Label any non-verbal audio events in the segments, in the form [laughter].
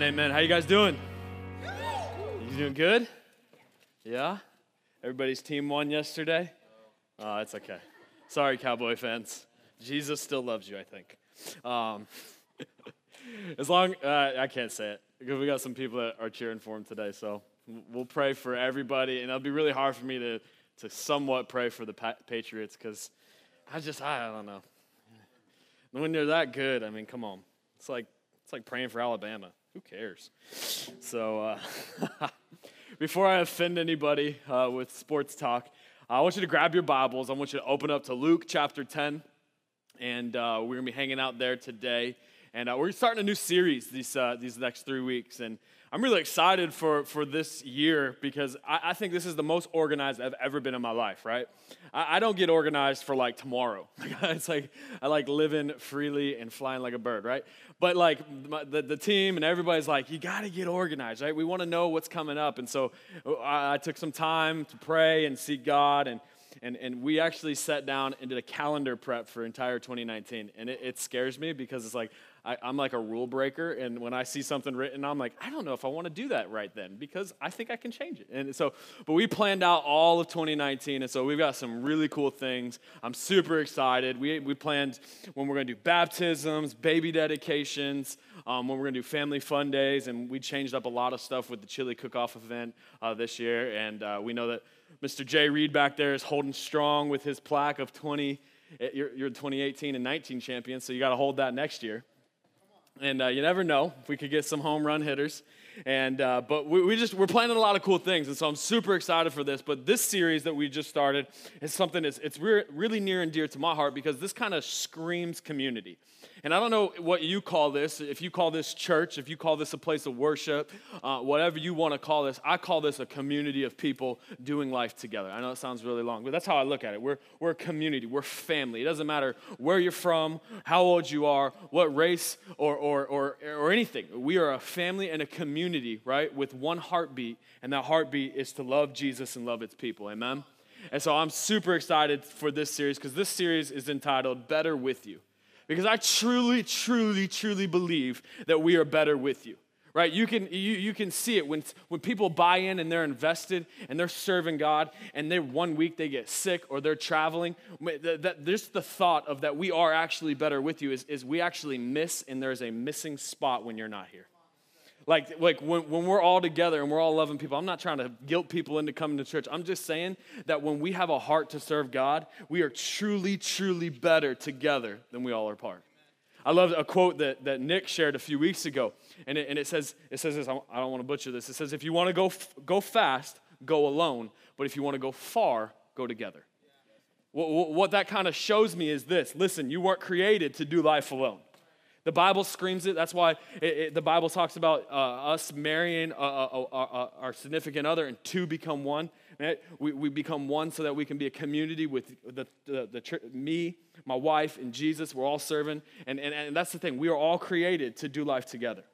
Amen. How you guys doing? You doing good? Yeah? Everybody's team won yesterday? Oh, that's okay. Sorry, Cowboy fans. Jesus still loves you, I think. Um, [laughs] as long, uh, I can't say it because we got some people that are cheering for him today. So we'll pray for everybody, and it'll be really hard for me to to somewhat pray for the Patriots because I just I don't know. When they're that good, I mean, come on. It's like it's like praying for Alabama. Who cares? So uh, [laughs] before I offend anybody uh, with sports talk, I want you to grab your Bibles. I want you to open up to Luke chapter 10, and uh, we're gonna be hanging out there today. And uh, we're starting a new series these uh, these next three weeks, and I'm really excited for, for this year because I, I, think this is the most organized I've ever been in my life, right? I, I don't get organized for like tomorrow. [laughs] it's like I like living freely and flying like a bird, right? But like my, the, the team and everybody's like, you got to get organized, right? We want to know what's coming up. And so uh, I, I took some time to pray and seek God and and, and we actually sat down and did a calendar prep for entire 2019 and it, it scares me because it's like I, am like a rule breaker, and when I see something written, I'm like, I don't know if I want to do that right then because I think I can change it. And so, but we planned out all of 2019, and so we've got some really cool things. I'm super excited. We, we planned when we're going to do baptisms, baby dedications, um, when we're going to do family fun days, and we changed up a lot of stuff with the chili cook-off event uh, this year, and uh, we know that Mr. Jay Reed back there is holding strong with his plaque of 20. Eh, you're, you're 2018 and 19 champions, so you got to hold that next year and uh, you never know. If we could get some home run hitters and uh, but we, we, just we're planning a lot of cool things and so i'm super excited for this but this series that we just started is something that's it's re- really near and dear to my heart because this kind of screams community and I don't know what you call this, if you call this church, if you call this a place of worship, uh, whatever you want to call this, I call this a community of people doing life together. I know it sounds really long, but that's how I look at it. We're, we're a community, we're family. It doesn't matter where you're from, how old you are, what race, or, or, or, or anything. We are a family and a community, right, with one heartbeat, and that heartbeat is to love Jesus and love its people. Amen? And so I'm super excited for this series because this series is entitled Better With You because I truly, truly, truly believe that we are better with you. Right? You can, you, you can see it when, when people buy in and they're invested and they're serving God and they one week they get sick or they're traveling. That, that, there's the thought of that we are actually better with you is, is we actually miss and there's a missing spot when you're not here. Like, like when, when we're all together and we're all loving people, I'm not trying to guilt people into coming to church. I'm just saying that when we have a heart to serve God, we are truly, truly better together than we all are apart. I love a quote that, that Nick shared a few weeks ago, and it, and it says, it says this, I don't want to butcher this. It says, if you want to go, go fast, go alone, but if you want to go far, go together. What, what that kind of shows me is this listen, you weren't created to do life alone. The Bible screams it. That's why it, it, the Bible talks about uh, us marrying uh, uh, uh, our significant other and two become one. We, we become one so that we can be a community with the, the, the, me, my wife, and Jesus. We're all serving. And, and, and that's the thing. We are all created to do life together.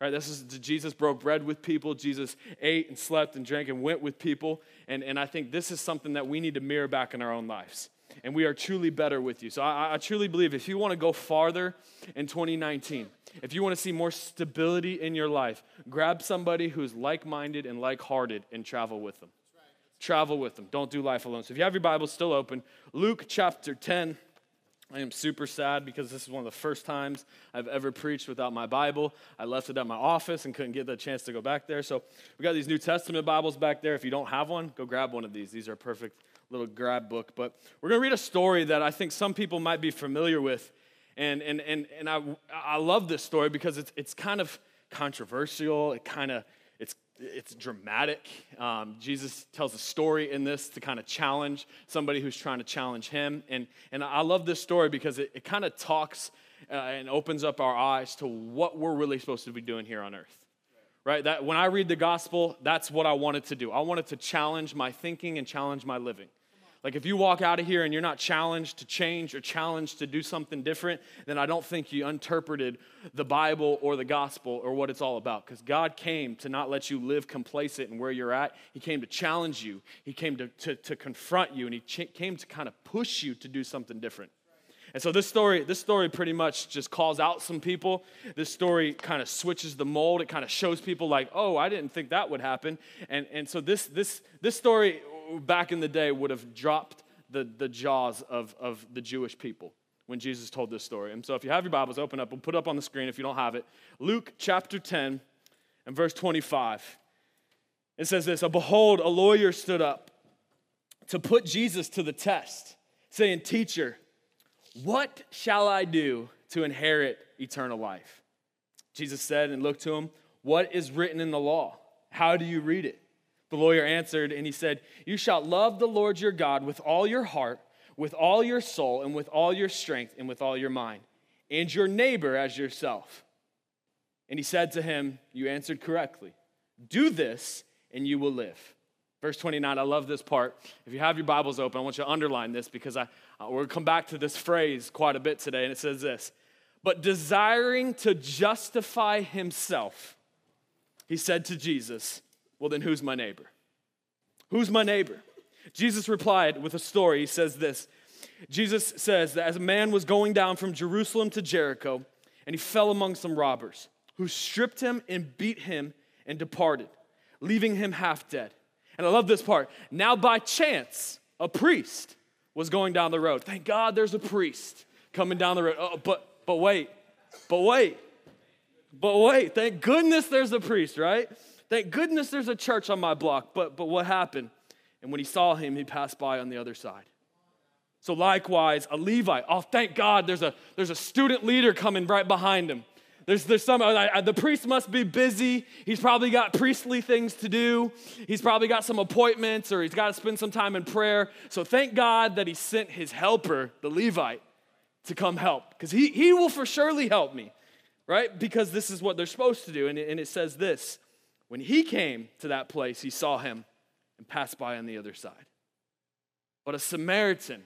Right? This is Jesus broke bread with people. Jesus ate and slept and drank and went with people. And, and I think this is something that we need to mirror back in our own lives and we are truly better with you. So I, I truly believe if you want to go farther in 2019, if you want to see more stability in your life, grab somebody who's like minded and like hearted and travel with them. Travel with them. Don't do life alone. So if you have your Bible still open, Luke chapter 10. I am super sad because this is one of the first times I've ever preached without my Bible. I left it at my office and couldn't get the chance to go back there. So we got these New Testament Bibles back there. If you don't have one, go grab one of these. These are perfect little grab book. But we're going to read a story that I think some people might be familiar with. And, and, and, and I, I love this story because it's, it's kind of controversial. It kind of, it's, it's dramatic. Um, Jesus tells a story in this to kind of challenge somebody who's trying to challenge him. And, and I love this story because it, it kind of talks uh, and opens up our eyes to what we're really supposed to be doing here on earth right? That when I read the gospel, that's what I wanted to do. I wanted to challenge my thinking and challenge my living. Like if you walk out of here and you're not challenged to change or challenged to do something different, then I don't think you interpreted the Bible or the gospel or what it's all about. Because God came to not let you live complacent in where you're at. He came to challenge you. He came to, to, to confront you and he ch- came to kind of push you to do something different. And so this story, this story pretty much just calls out some people. This story kind of switches the mold. It kind of shows people like, oh, I didn't think that would happen. And, and so this, this, this story back in the day would have dropped the, the jaws of, of the Jewish people when Jesus told this story. And so if you have your Bibles, open up. We'll put up on the screen if you don't have it. Luke chapter 10 and verse 25. It says this, behold, a lawyer stood up to put Jesus to the test, saying, Teacher, what shall I do to inherit eternal life? Jesus said and looked to him, What is written in the law? How do you read it? The lawyer answered and he said, You shall love the Lord your God with all your heart, with all your soul, and with all your strength, and with all your mind, and your neighbor as yourself. And he said to him, You answered correctly. Do this, and you will live. Verse 29, I love this part. If you have your Bibles open, I want you to underline this because I, going to come back to this phrase quite a bit today, and it says this But desiring to justify himself, he said to Jesus, Well, then who's my neighbor? Who's my neighbor? Jesus replied with a story. He says this Jesus says that as a man was going down from Jerusalem to Jericho, and he fell among some robbers who stripped him and beat him and departed, leaving him half dead. And I love this part. Now, by chance, a priest was going down the road. Thank God there's a priest coming down the road. Oh, but, but wait, but wait, but wait. Thank goodness there's a priest, right? Thank goodness there's a church on my block. But, but what happened? And when he saw him, he passed by on the other side. So likewise, a Levite. Oh, thank God there's a, there's a student leader coming right behind him. There's, there's some, I, the priest must be busy. He's probably got priestly things to do. He's probably got some appointments or he's got to spend some time in prayer. So thank God that he sent his helper, the Levite, to come help because he, he will for surely help me, right? Because this is what they're supposed to do. And it, and it says this when he came to that place, he saw him and passed by on the other side. But a Samaritan,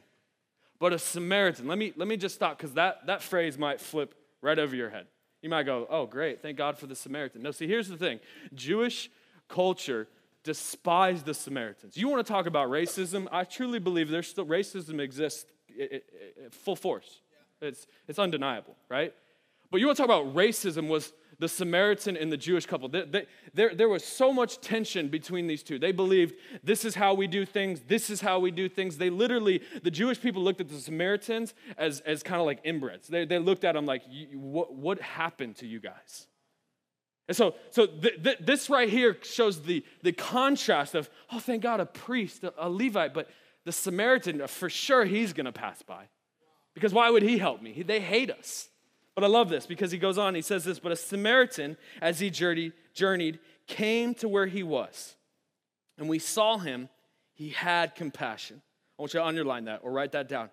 but a Samaritan, let me, let me just stop because that, that phrase might flip right over your head. You might go, oh, great, thank God for the Samaritan. No, see, here's the thing Jewish culture despised the Samaritans. You want to talk about racism? I truly believe there's still racism exists full force. It's, it's undeniable, right? But you want to talk about racism was the Samaritan and the Jewish couple. They, they, there, there was so much tension between these two. They believed this is how we do things, this is how we do things. They literally, the Jewish people looked at the Samaritans as, as kind of like inbreds. They, they looked at them like, what, what happened to you guys? And so, so th- th- this right here shows the, the contrast of, oh, thank God, a priest, a, a Levite, but the Samaritan, for sure, he's going to pass by. Because why would he help me? They hate us. But I love this because he goes on, he says this, but a Samaritan, as he journeyed, came to where he was. And we saw him, he had compassion. I want you to underline that or write that down.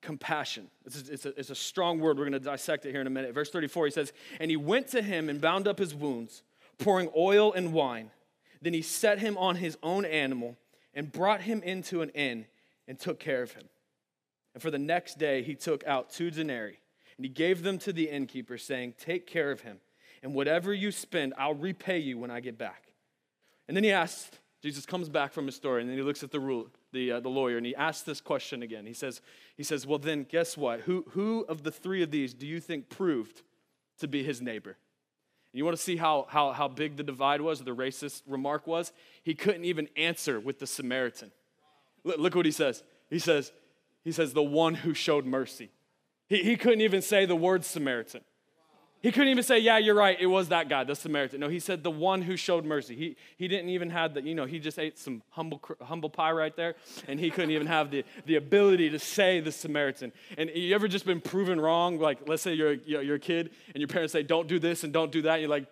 Compassion. It's a, it's a, it's a strong word. We're going to dissect it here in a minute. Verse 34, he says, And he went to him and bound up his wounds, pouring oil and wine. Then he set him on his own animal and brought him into an inn and took care of him. And for the next day, he took out two denarii and he gave them to the innkeeper, saying, Take care of him, and whatever you spend, I'll repay you when I get back. And then he asked, Jesus comes back from his story, and then he looks at the, rule, the, uh, the lawyer, and he asks this question again. He says, he says, Well, then, guess what? Who, who of the three of these do you think proved to be his neighbor? You want to see how, how, how big the divide was, the racist remark was? He couldn't even answer with the Samaritan. Look, look what he says. He says, he says, the one who showed mercy. He, he couldn't even say the word Samaritan. He couldn't even say, Yeah, you're right, it was that guy, the Samaritan. No, he said the one who showed mercy. He, he didn't even have the, you know, he just ate some humble, humble pie right there, and he couldn't even have the, the ability to say the Samaritan. And you ever just been proven wrong? Like, let's say you're, you're a kid and your parents say, Don't do this and don't do that. You're like,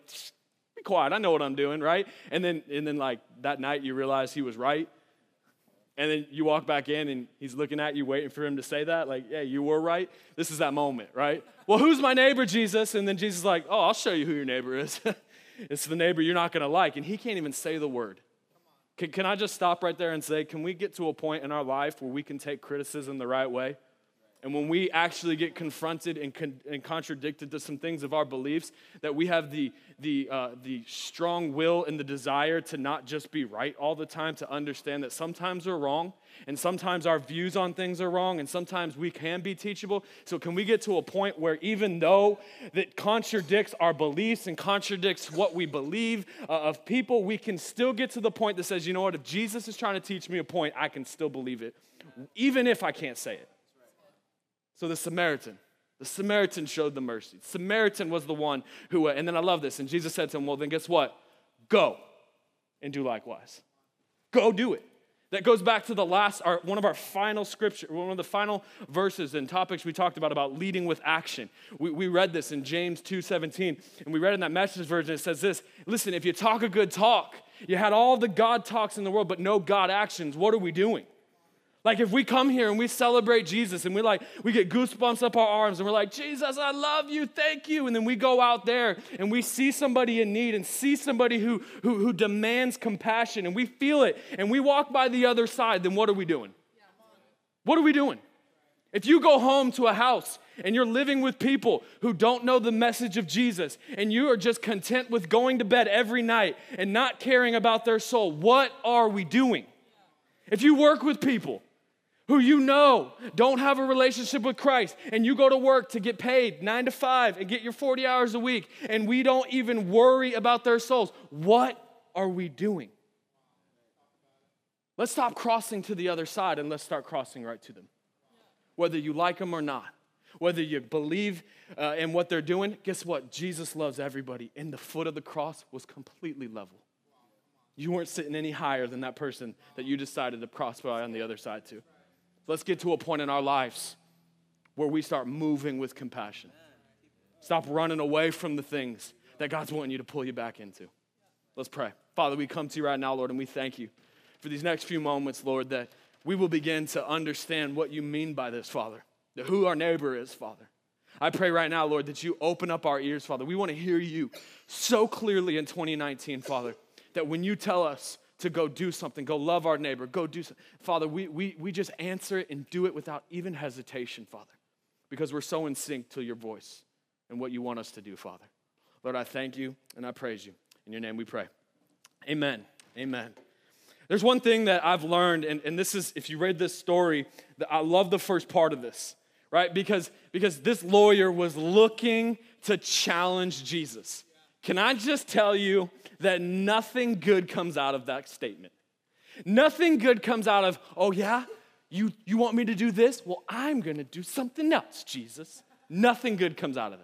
Be quiet, I know what I'm doing, right? And then, and then like, that night you realize he was right and then you walk back in and he's looking at you, waiting for him to say that. Like, yeah, you were right. This is that moment, right? Well, who's my neighbor, Jesus? And then Jesus is like, oh, I'll show you who your neighbor is. [laughs] it's the neighbor you're not going to like. And he can't even say the word. Can, can I just stop right there and say, can we get to a point in our life where we can take criticism the right way? And when we actually get confronted and, con- and contradicted to some things of our beliefs, that we have the, the, uh, the strong will and the desire to not just be right all the time, to understand that sometimes we're wrong, and sometimes our views on things are wrong, and sometimes we can be teachable. So, can we get to a point where even though that contradicts our beliefs and contradicts what we believe uh, of people, we can still get to the point that says, you know what, if Jesus is trying to teach me a point, I can still believe it, even if I can't say it. So the Samaritan, the Samaritan showed the mercy. Samaritan was the one who, uh, and then I love this. And Jesus said to him, Well, then guess what? Go and do likewise. Go do it. That goes back to the last, our, one of our final scripture, one of the final verses and topics we talked about, about leading with action. We, we read this in James 2.17, and we read in that message version, it says this, listen, if you talk a good talk, you had all the God talks in the world, but no God actions, what are we doing? Like if we come here and we celebrate Jesus and we like we get goosebumps up our arms and we're like, Jesus, I love you, thank you. And then we go out there and we see somebody in need and see somebody who, who, who demands compassion and we feel it and we walk by the other side, then what are we doing? What are we doing? If you go home to a house and you're living with people who don't know the message of Jesus and you are just content with going to bed every night and not caring about their soul, what are we doing? If you work with people who you know don't have a relationship with Christ, and you go to work to get paid nine to five and get your 40 hours a week, and we don't even worry about their souls, what are we doing? Let's stop crossing to the other side and let's start crossing right to them. Whether you like them or not, whether you believe uh, in what they're doing, guess what? Jesus loves everybody, and the foot of the cross was completely level. You weren't sitting any higher than that person that you decided to cross by on the other side to. Let's get to a point in our lives where we start moving with compassion. Stop running away from the things that God's wanting you to pull you back into. Let's pray. Father, we come to you right now, Lord, and we thank you for these next few moments, Lord, that we will begin to understand what you mean by this, Father, who our neighbor is, Father. I pray right now, Lord, that you open up our ears, Father. We want to hear you so clearly in 2019, Father, that when you tell us to go do something, go love our neighbor, go do something. Father, we, we, we just answer it and do it without even hesitation, Father, because we're so in sync to your voice and what you want us to do, Father. Lord, I thank you and I praise you. In your name we pray. Amen. Amen. There's one thing that I've learned, and, and this is, if you read this story, I love the first part of this, right? Because, because this lawyer was looking to challenge Jesus. Can I just tell you that nothing good comes out of that statement? Nothing good comes out of, oh, yeah, you, you want me to do this? Well, I'm to do something else, Jesus. Nothing good comes out of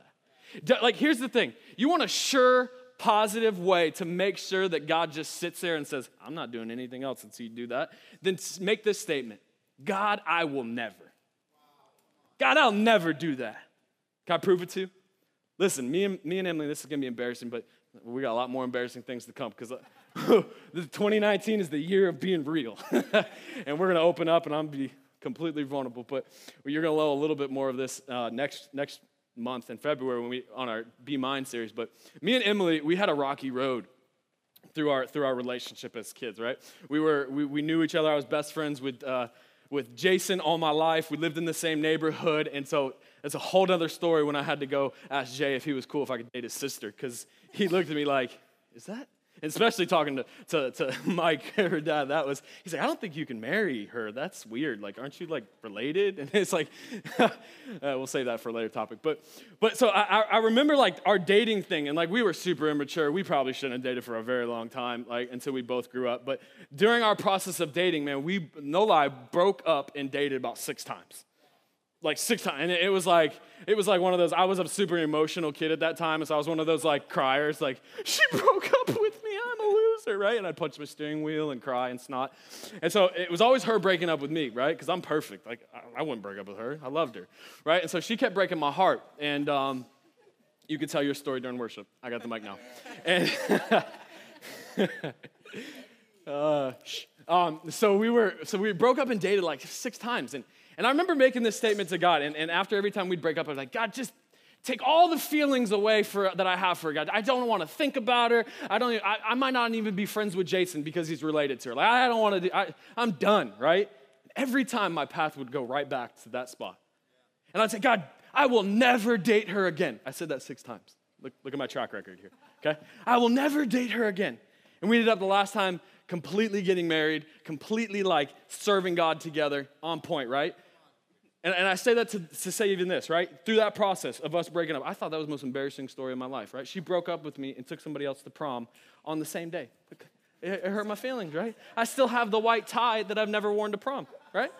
that. Like, here's the thing you want a sure, positive way to make sure that God just sits there and says, I'm not doing anything else until you do that. Then make this statement God, I will never. God, I'll never do that. Can I prove it to you? Listen, me and, me and Emily, this is gonna be embarrassing, but we got a lot more embarrassing things to come because uh, [laughs] 2019 is the year of being real. [laughs] and we're gonna open up and I'm gonna be completely vulnerable. But you're gonna know a little bit more of this uh, next, next month in February when we on our Be Mine series. But me and Emily, we had a rocky road through our through our relationship as kids, right? We were we, we knew each other. I was best friends with uh, with Jason all my life. We lived in the same neighborhood, and so it's a whole other story when I had to go ask Jay if he was cool if I could date his sister, because he looked at me like, is that? Especially talking to, to, to [laughs] Mike, her dad, that was, he's like, I don't think you can marry her. That's weird. Like, aren't you like related? [laughs] And it's like, [laughs] uh, we'll save that for a later topic. But, but so I, I remember like our dating thing, and like we were super immature. We probably shouldn't have dated for a very long time, like until we both grew up. But during our process of dating, man, we, no lie, broke up and dated about six times like six times and it was like it was like one of those i was a super emotional kid at that time and so i was one of those like criers like she broke up with loser right? And i'd punch my steering wheel and cry and snot. And so it was always her breaking up with me right? Because i'm perfect. Like I, wouldn't break up with her. I loved her right? And so she kept breaking my heart. And um, you could tell your story during worship. I got the mic now. And [laughs] uh, um, so we were so we broke up and dated like six times. And and I remember making this statement to God, and, and after every time we'd break up, I was like, God, just take all the feelings away for, that I have for God. I don't want to think about her. I don't. Even, I, I, might not even be friends with Jason because he's related to her. Like I don't want to. Do, I, I'm done. Right. Every time my path would go right back to that spot. And I'd say, God, I will never date her again. I said that six times. Look, look at my track record here, okay? I will never date her again. And we ended up the last time completely getting married, completely like serving God together, on point, right? And, and I say that to, to say even this, right? Through that process of us breaking up, I thought that was the most embarrassing story of my life, right? She broke up with me and took somebody else to prom on the same day. It, it hurt my feelings, right? I still have the white tie that I've never worn to prom, right?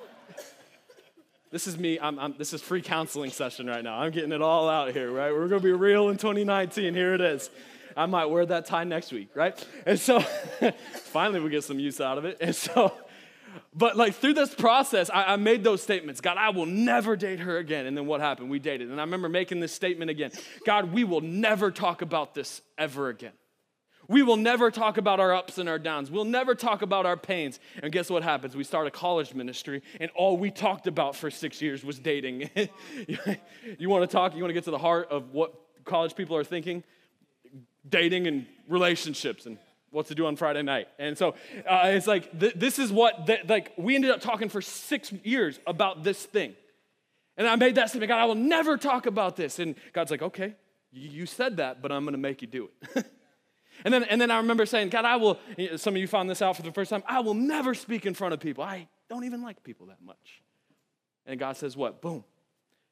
This is me. I'm, I'm, this is free counseling session right now. I'm getting it all out here, right? We're going to be real in 2019. Here it is. I might wear that tie next week, right? And so [laughs] finally we get some use out of it. And so, but like through this process, I, I, made those statements God, I will never date her again. And then what happened? We dated. And I remember making this statement again God, we will never talk about this ever again. We will never talk about our ups and our downs. We'll never talk about our pains. And guess what happens? We start a college ministry, and all we talked about for six years was dating. [laughs] you want to talk? You want to get to the heart of what college people are thinking? Dating and relationships and what to do on Friday night. And so uh, it's like, th- this is what, th- like, we ended up talking for six years about this thing. And I made that statement God, I will never talk about this. And God's like, okay, you said that, but I'm going to make you do it. [laughs] And then, and then I remember saying, God, I will, some of you found this out for the first time, I will never speak in front of people. I don't even like people that much. And God says, What? Boom,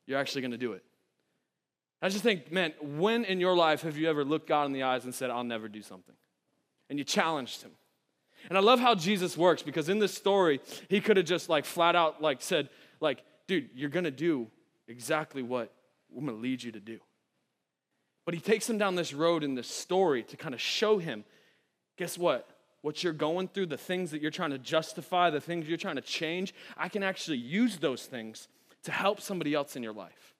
you're actually going to do it. I just think, man, when in your life have you ever looked God in the eyes and said, I'll never do something? And you challenged him. And I love how Jesus works because in this story, he could have just like flat out like said, like, dude, you're gonna do exactly what I'm gonna lead you to do. But he takes him down this road in this story to kind of show him guess what? What you're going through, the things that you're trying to justify, the things you're trying to change, I can actually use those things to help somebody else in your life.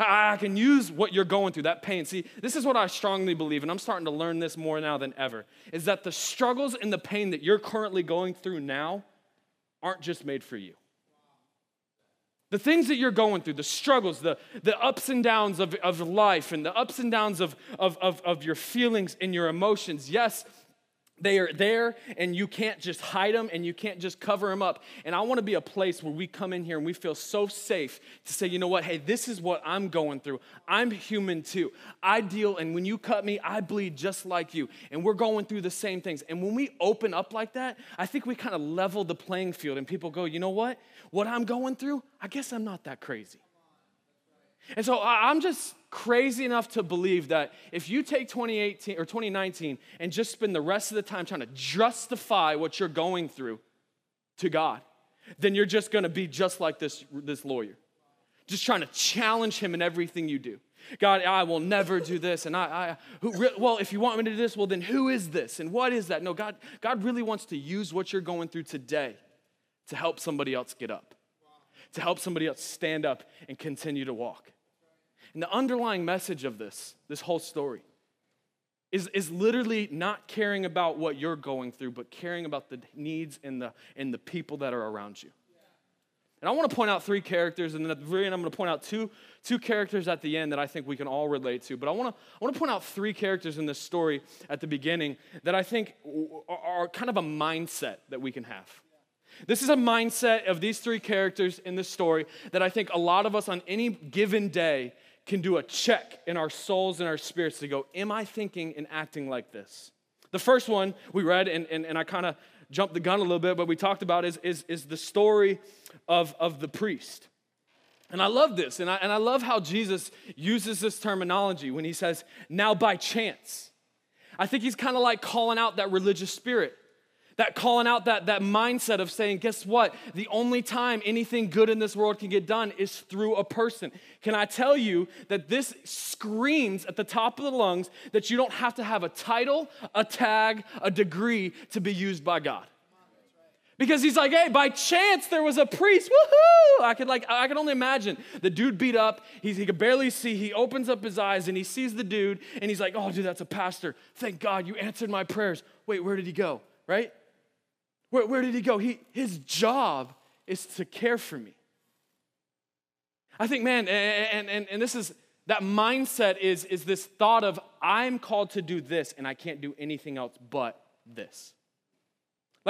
I can use what you're going through, that pain. See, this is what I strongly believe, and I'm starting to learn this more now than ever, is that the struggles and the pain that you're currently going through now aren't just made for you. The things that you're going through, the struggles, the, the ups and downs of, of life, and the ups and downs of, of, of, of your feelings and your emotions, yes, they are there and you can't just hide them and you can't just cover them up. And I want to be a place where we come in here and we feel so safe to say, you know what, hey, this is what I'm going through. I'm human too. I deal, and when you cut me, I bleed just like you. And we're going through the same things. And when we open up like that, I think we kind of level the playing field and people go, you know what, what I'm going through, I guess I'm not that crazy. And so I'm just crazy enough to believe that if you take 2018 or 2019 and just spend the rest of the time trying to justify what you're going through to God, then you're just going to be just like this, this lawyer. Just trying to challenge him in everything you do. God, I will never do this. And I, I who, well, if you want me to do this, well, then who is this? And what is that? No, God, God really wants to use what you're going through today to help somebody else get up, to help somebody else stand up and continue to walk. And the underlying message of this, this whole story, is, is literally not caring about what you're going through, but caring about the needs and the, and the people that are around you. And I want to point out three characters, and then at the very end, I'm going to point out two, two characters at the end that I think we can all relate to. But I want to, I want to point out three characters in this story at the beginning that I think are kind of a mindset that we can have. This is a mindset of these three characters in this story that I think a lot of us on any given day can do a check in our souls and our spirits to go, Am I thinking and acting like this? The first one we read, and, and, and I kind of jumped the gun a little bit, but we talked about is, is, is the story of, of the priest. And I love this, and I, and I love how Jesus uses this terminology when he says, now by chance. I think he's kind of like calling out that religious spirit that calling out that, that mindset of saying, guess what? The only time anything good in this world can get done is through a person. Can I tell you that this screams at the top of the lungs that you don't have to have a title, a tag, a degree to be used by God? Because he's like, hey, by chance there was a priest. Woohoo! I could like, I could only imagine. The dude beat up, he's, he could barely see. He opens up his eyes and he sees the dude and he's like, oh, dude, that's a pastor. Thank God you answered my prayers. Wait, where did he go? Right? Where, where did he go? He, his job is to care for me. I think, man, and, and, and this is that mindset is, is this thought of I'm called to do this and I can't do anything else but this.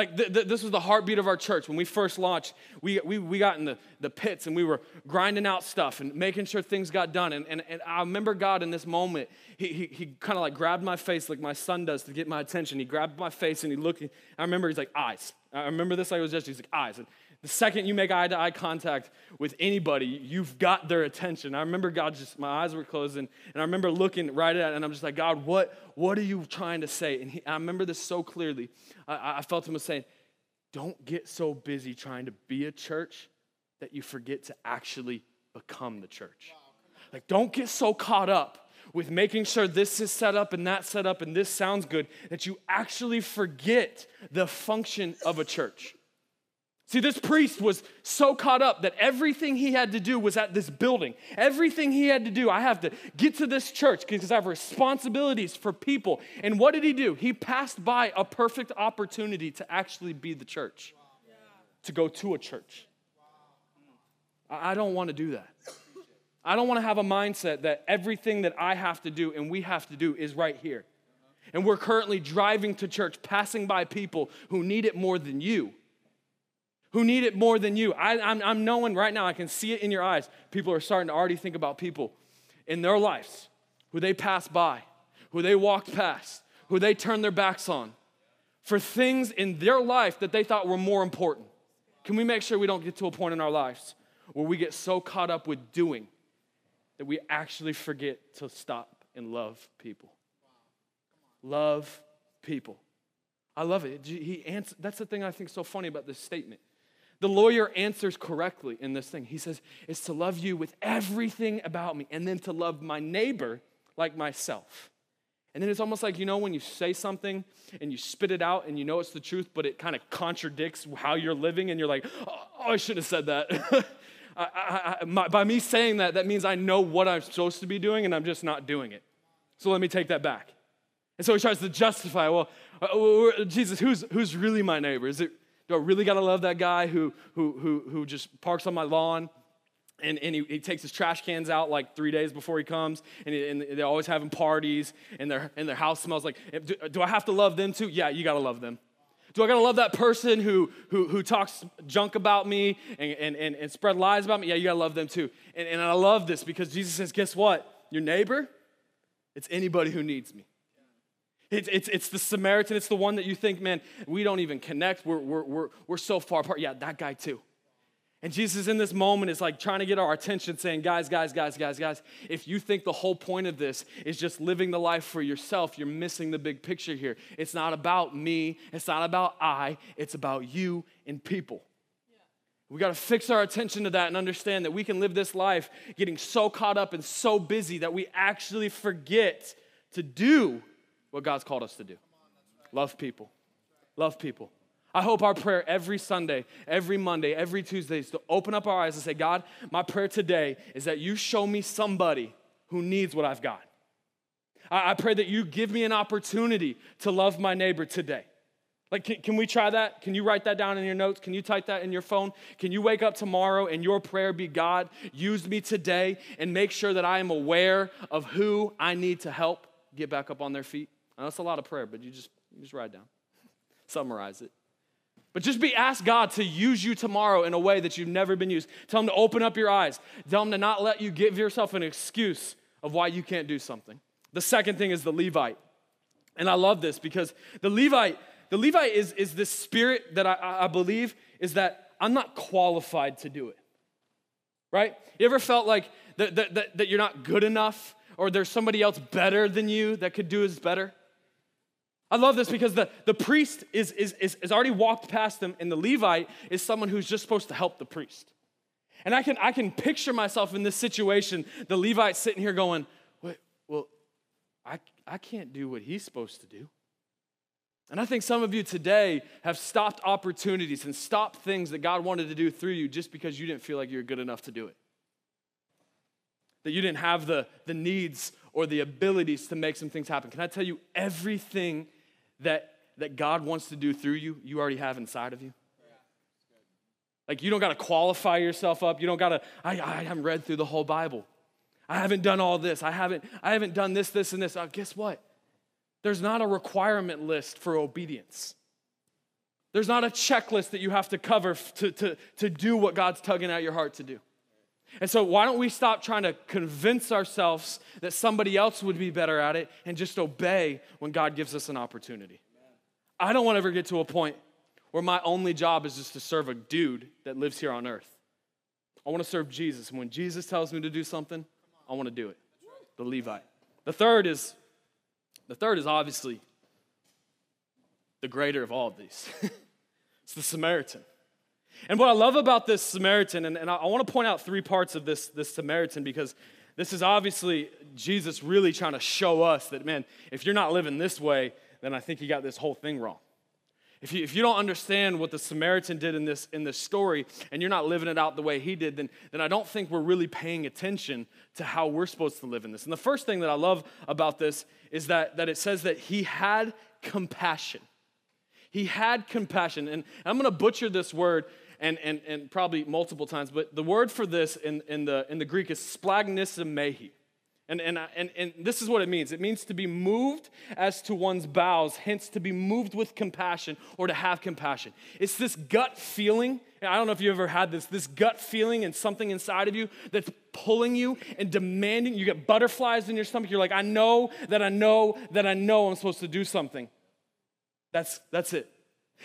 Like, th- th- this was the heartbeat of our church. When we first launched, we, we, we got in the, the pits and we were grinding out stuff and making sure things got done. And, and, and I remember God in this moment, he, he, he kind of like grabbed my face like my son does to get my attention. He grabbed my face and he looked. I remember he's like, eyes. I remember this like it was just, he's like, eyes. And the second you make eye to eye contact with anybody, you've got their attention. I remember God just, my eyes were closing, and I remember looking right at it, and I'm just like, God, what, what are you trying to say? And he, I remember this so clearly. I, I felt him was saying, Don't get so busy trying to be a church that you forget to actually become the church. Like, don't get so caught up with making sure this is set up and that set up and this sounds good that you actually forget the function of a church. See, this priest was so caught up that everything he had to do was at this building. Everything he had to do, I have to get to this church because I have responsibilities for people. And what did he do? He passed by a perfect opportunity to actually be the church, to go to a church. I don't want to do that. I don't want to have a mindset that everything that I have to do and we have to do is right here. And we're currently driving to church, passing by people who need it more than you who need it more than you. I, I'm, I'm knowing right now, I can see it in your eyes. People are starting to already think about people in their lives who they passed by, who they walked past, who they turned their backs on for things in their life that they thought were more important. Can we make sure we don't get to a point in our lives where we get so caught up with doing that we actually forget to stop and love people? Love people. I love it. He answered, that's the thing I think so funny about this statement. The lawyer answers correctly in this thing. He says, It's to love you with everything about me, and then to love my neighbor like myself. And then it's almost like, you know, when you say something and you spit it out and you know it's the truth, but it kind of contradicts how you're living, and you're like, Oh, I should have said that. [laughs] I, I, I, my, by me saying that, that means I know what I'm supposed to be doing, and I'm just not doing it. So let me take that back. And so he tries to justify, well, uh, Jesus, who's, who's really my neighbor? Is it do I really got to love that guy who, who, who, who just parks on my lawn? and, and he, he, takes his trash cans out like three days before he comes, and, he, and they're always having parties, and their, and their house smells like. Eh, do, do I have to love them too? Yeah, you gotta love them. Do I gotta love that person who, who, who talks junk about me and, and, and, and spread lies about me? Yeah, you gotta love them too. And, and I love this because Jesus says, guess what? Your neighbor, it's anybody who needs me. It's, it's, it's the Samaritan. It's the one that you think, man, we don't even connect. We're, we're, we're, we're so far apart. Yeah, that guy too. And Jesus in this moment is like trying to get our attention, saying, guys, guys, guys, guys, guys, if you think the whole point of this is just living the life for yourself, you're missing the big picture here. It's not about me, it's not about I, it's about you and people. We got to fix our attention to that and understand that we can live this life getting so caught up and so busy that we actually forget to do what God's called us to do love people. Love people. I hope our prayer every Sunday, every Monday, every Tuesday is to open up our eyes and say, God, my prayer today is that you show me somebody who needs what I've got. I, pray that you give me an opportunity to love my neighbor today. Like, can, can, we try that? Can you write that down in your notes? Can you type that in your phone? Can you wake up tomorrow and your prayer be God, use me today and make sure that I am aware of who I need to help get back up on their feet? That's a lot of prayer, but you just, you just write down, [laughs] summarize it. But just be ask God to use you tomorrow in a way that you've never been used. Tell him to open up your eyes. Tell him to not let you give yourself an excuse of why you can't do something. The second thing is the Levite. And I love this because the Levite, the Levite is, is this spirit that I, I believe is that I'm not qualified to do it. Right? You ever felt like that, that, that, that you're not good enough or there's somebody else better than you that could do as better? I love this because the, the priest is, is, is, is already walked past them, and the Levite is someone who's just supposed to help the priest. And I can, I can picture myself in this situation, the Levite sitting here going, Wait, well, I, I can't do what he's supposed to do. And I think some of you today have stopped opportunities and stopped things that God wanted to do through you just because you didn't feel like you were good enough to do it. That you didn't have the, the needs or the abilities to make some things happen. Can I tell you, everything that, that God wants to do through you, you already have inside of you. Like, you don't got to qualify yourself up. You don't got to, I, I haven't read through the whole Bible. I haven't done all this. I haven't, I haven't done this, this, and this. Uh, guess what? There's not a requirement list for obedience. There's not a checklist that you have to cover to, to, to do what God's tugging at your heart to do. And so, why don't we stop trying to convince ourselves that somebody else would be better at it and just obey when God gives us an opportunity? I don't want to ever get to a point where my only job is just to serve a dude that lives here on earth. I want to serve Jesus. And when Jesus tells me to do something, I want to do it. The Levite. The third is the third is obviously the greater of all of these. [laughs] it's the Samaritan. And what I love about this Samaritan, and, and I, I want to point out three parts of this, this Samaritan because this is obviously Jesus really trying to show us that, man, if you're not living this way, then I think you got this whole thing wrong. If you, if you don't understand what the Samaritan did in this, in this story and you're not living it out the way he did, then, then I don't think we're really paying attention to how we're supposed to live in this. And the first thing that I love about this is that, that it says that he had compassion. He had compassion. And I'm going to butcher this word and, and, and probably multiple times, but the word for this in, in, the, in the Greek is splagnissamehi. And, and, and, and this is what it means it means to be moved as to one's bowels, hence to be moved with compassion or to have compassion. It's this gut feeling. I don't know if you ever had this, this gut feeling and something inside of you that's pulling you and demanding. You get butterflies in your stomach. You're like, I know that I know that I know I'm supposed to do something. That's, that's it.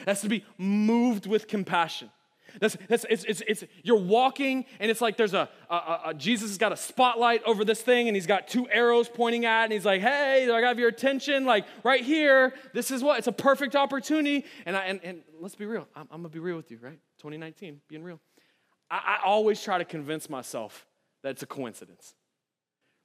That's to be moved with compassion. That's, that's, it's, it's, it's, you're walking, and it's like there's a, a, a, Jesus has got a spotlight over this thing, and he's got two arrows pointing at, and he's like, hey, I got your attention, like right here. This is what, it's a perfect opportunity. And, I, and, and let's be real, I'm, I'm gonna be real with you, right? 2019, being real. I, I always try to convince myself that it's a coincidence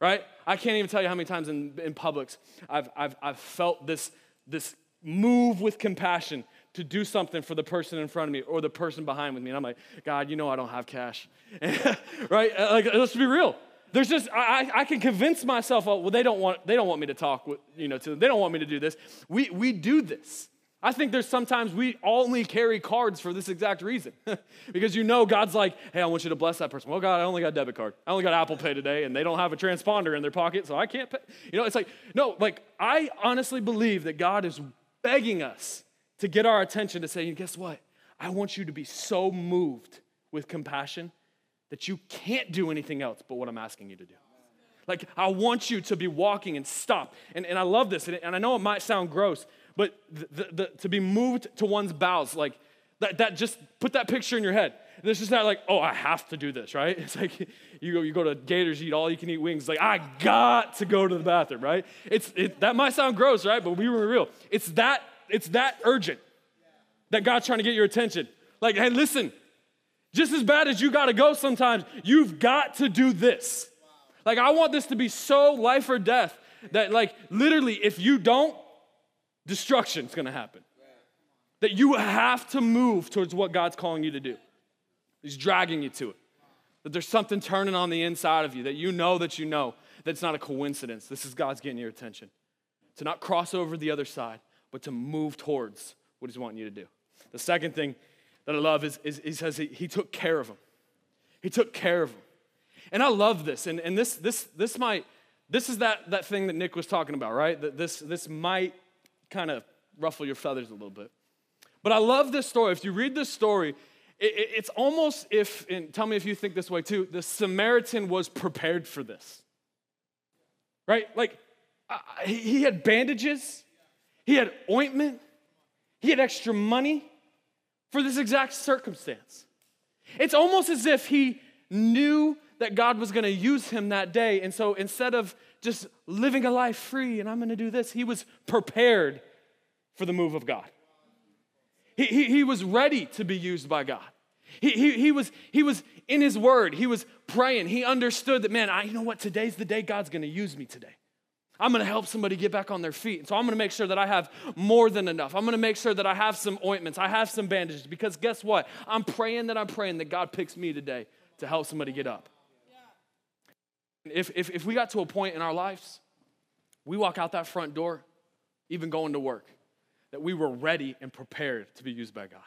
right? I can't even tell you how many times in, in Publix I've, I've, I've felt this, this move with compassion to do something for the person in front of me or the person behind with me. And I'm like, God, you know I don't have cash. [laughs] right? Uh, like, let's be real. There's just, I, I can convince myself, oh, well, they don't want, they don't want me to talk with, you know, to them. They don't want me to do this. We, we do this. I think there's sometimes we only carry cards for this exact reason. [laughs] because you know God's like, hey, I want you to bless that person. Well, God, I only got a debit card. I only got Apple Pay today, and they don't have a transponder in their pocket, so I can't pay. You know, it's like, no, like, I honestly believe that God is begging us to get our attention to say, guess what? I want you to be so moved with compassion that you can't do anything else but what I'm asking you to do. Like, I want you to be walking and stop. And, and I love this, and, and I know it might sound gross, but the, the, the, to be moved to one's bowels, like, that, that just put that picture in your head. This is not like, oh, I have to do this, right? [laughs] It's like you go, you go to Gators, eat all you can eat wings. Like, I got to go to the bathroom, right? It's, it, that might sound gross, right? But we were real. It's that it's that urgent that God's trying to get your attention. Like, hey, listen, just as bad as you got to go sometimes, you've got to do this. Like, I want this to be so life or death that, like, literally, if you don't, destruction's gonna happen. That you have to move towards what God's calling you to do. He's dragging you to it. That there's something turning on the inside of you that you know that you know that it's not a coincidence. This is God's getting your attention. To not cross over the other side, but to move towards what he's wanting you to do. The second thing that I love is, is he says he, he took care of him. He took care of him. And I love this. And, and this, this, this might, this is that, that thing that Nick was talking about, right? That this, this might kind of ruffle your feathers a little bit. But I love this story. If you read this story, it, it, it's almost if, and tell me if you think this way too, the Samaritan was prepared for this. Right? Like, he had bandages, he had ointment, he had extra money for this exact circumstance. It's almost as if he knew that God was going to use him that day. And so instead of just living a life free and I'm going to do this, he was prepared for the move of God. He, he, he was ready to be used by God. He, he, he, was, he was in his word. He was praying. He understood that, man, I, you know what? Today's the day God's going to use me today. I'm going to help somebody get back on their feet. So I'm going to make sure that I have more than enough. I'm going to make sure that I have some ointments, I have some bandages, because guess what? I'm praying that I'm praying that God picks me today to help somebody get up. If, if, if we got to a point in our lives, we walk out that front door, even going to work, that we were ready and prepared to be used by God.